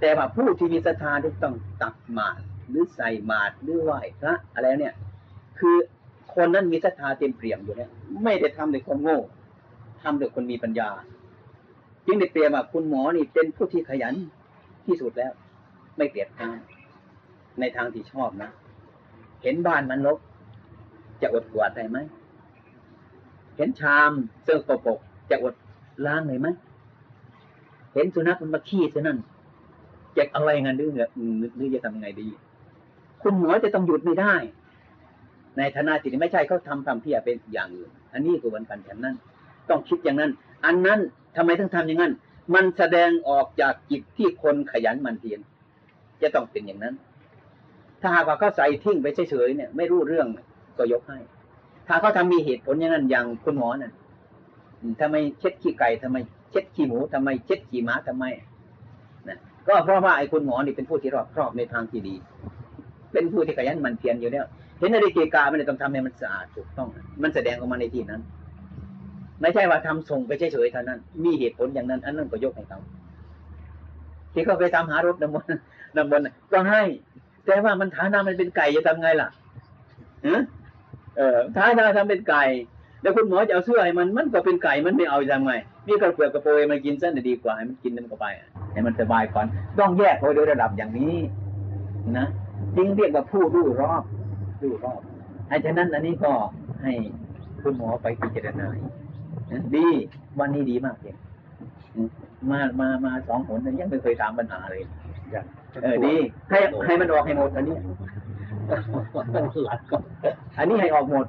แต่ว่าผู้ที่มีศรัทธาที่ต้องตักหมาดหรือใส่หมาดหรือไหว้พระอะไรเนี่ย คือคนนั้นมีศรัทธาเต็มเปี่ยมอยู่เนี่ยไม่ได้ทำโดยคนโง่ทำโดยคนมีปัญญาจึงได้เปรียบว่าคุณหมอนี่เป็นผู้ที่ขยันที่สุดแล้ว ไม่เปลียดข้านในทางที่ชอบนะ เห็นบ้านมันรก จะอดกวาดได้ไหม เห็นชามเสื้อกปกจะอดล้างได้ไหม เห็นสุนัขมันมาขี้ซะนั่นจะเอาไว้งั้นหรือเนี่ยหรือจะทำยังไงดี คุณหมอจะต้องหยุดไม่ได้ ในฐานะที่ไม่ใช่เขาทำทำเพียเป็นอย่างอื่น อันนี้ก็เหมือนกันฉันนั้น ต้องคิดอย่างนั้น อันนั้นทำไมต้องทำอย่างนั้น มันแสดงออกจากจิตที่คนขยันมันเพียรจะต้องเป็นอย่างนั้น ถ้าหากว่าเขาใส่ทิ้งไปเฉยๆเนี่ย ไม่รู้เรื่อง ก็ยกให้ ถ้าเขาทำมีเหตุผลอย่างนั้นอย่างคุณหมอน่ะอืมทำไมเช็ดขี้ไก่ทำไม เช็ดขี้หมูทำไม เช็ดขี้ม้าทำไมนะก็เพราะว่าไอ้คุณหมอนี่เป็นผู้ที่รอบครอบในทางที่ดี เป็นผู้ที่ขยันมันเพียรอยู่แล้วเห็นอะไรเกกาไม่ได้ต้องทำให้มันสะอาดถูกต้อง มันแสดงออกมาในที่นั้น ไม่ใช่ว่าทำส่งไปเฉยๆเท่านั้น มีเหตุผลอย่างนั้น อันนั้นก็ยกให้เขาที่เขาไปทำหารถน้ำมนต์น้ำมนต์ก็ให้ แต่ว่ามันฐานะมันเป็นไก่จะทำไงล่ะเอ เออฐานะทำเป็นไก่ แล้วคุณหมอจะเอาเสื้อให้มันมันก็เป็นไก่มันไม่เอาจะทำไงนี่กระเปือกกระโปรยมันกินเส้นดีกว่าให้มันกินมันก็ไปอะให้มันสบายก่อนต้องแยกโดยระดับอย่างนี้นะจึงเรียกว่าผู้รู้รอบรู้รอบไอ้ฉะนั้นอันนี้ก็ให้คุณหมอไปพิจารณาอีกนะดีวันนี้ดีมากเลยอืมมามามาสองผลยังไม่เคยถามปัญหาเลยเออดีให้ให้มันออกให้หมดอันนี้ หลักอันนี้ให้ออกหมด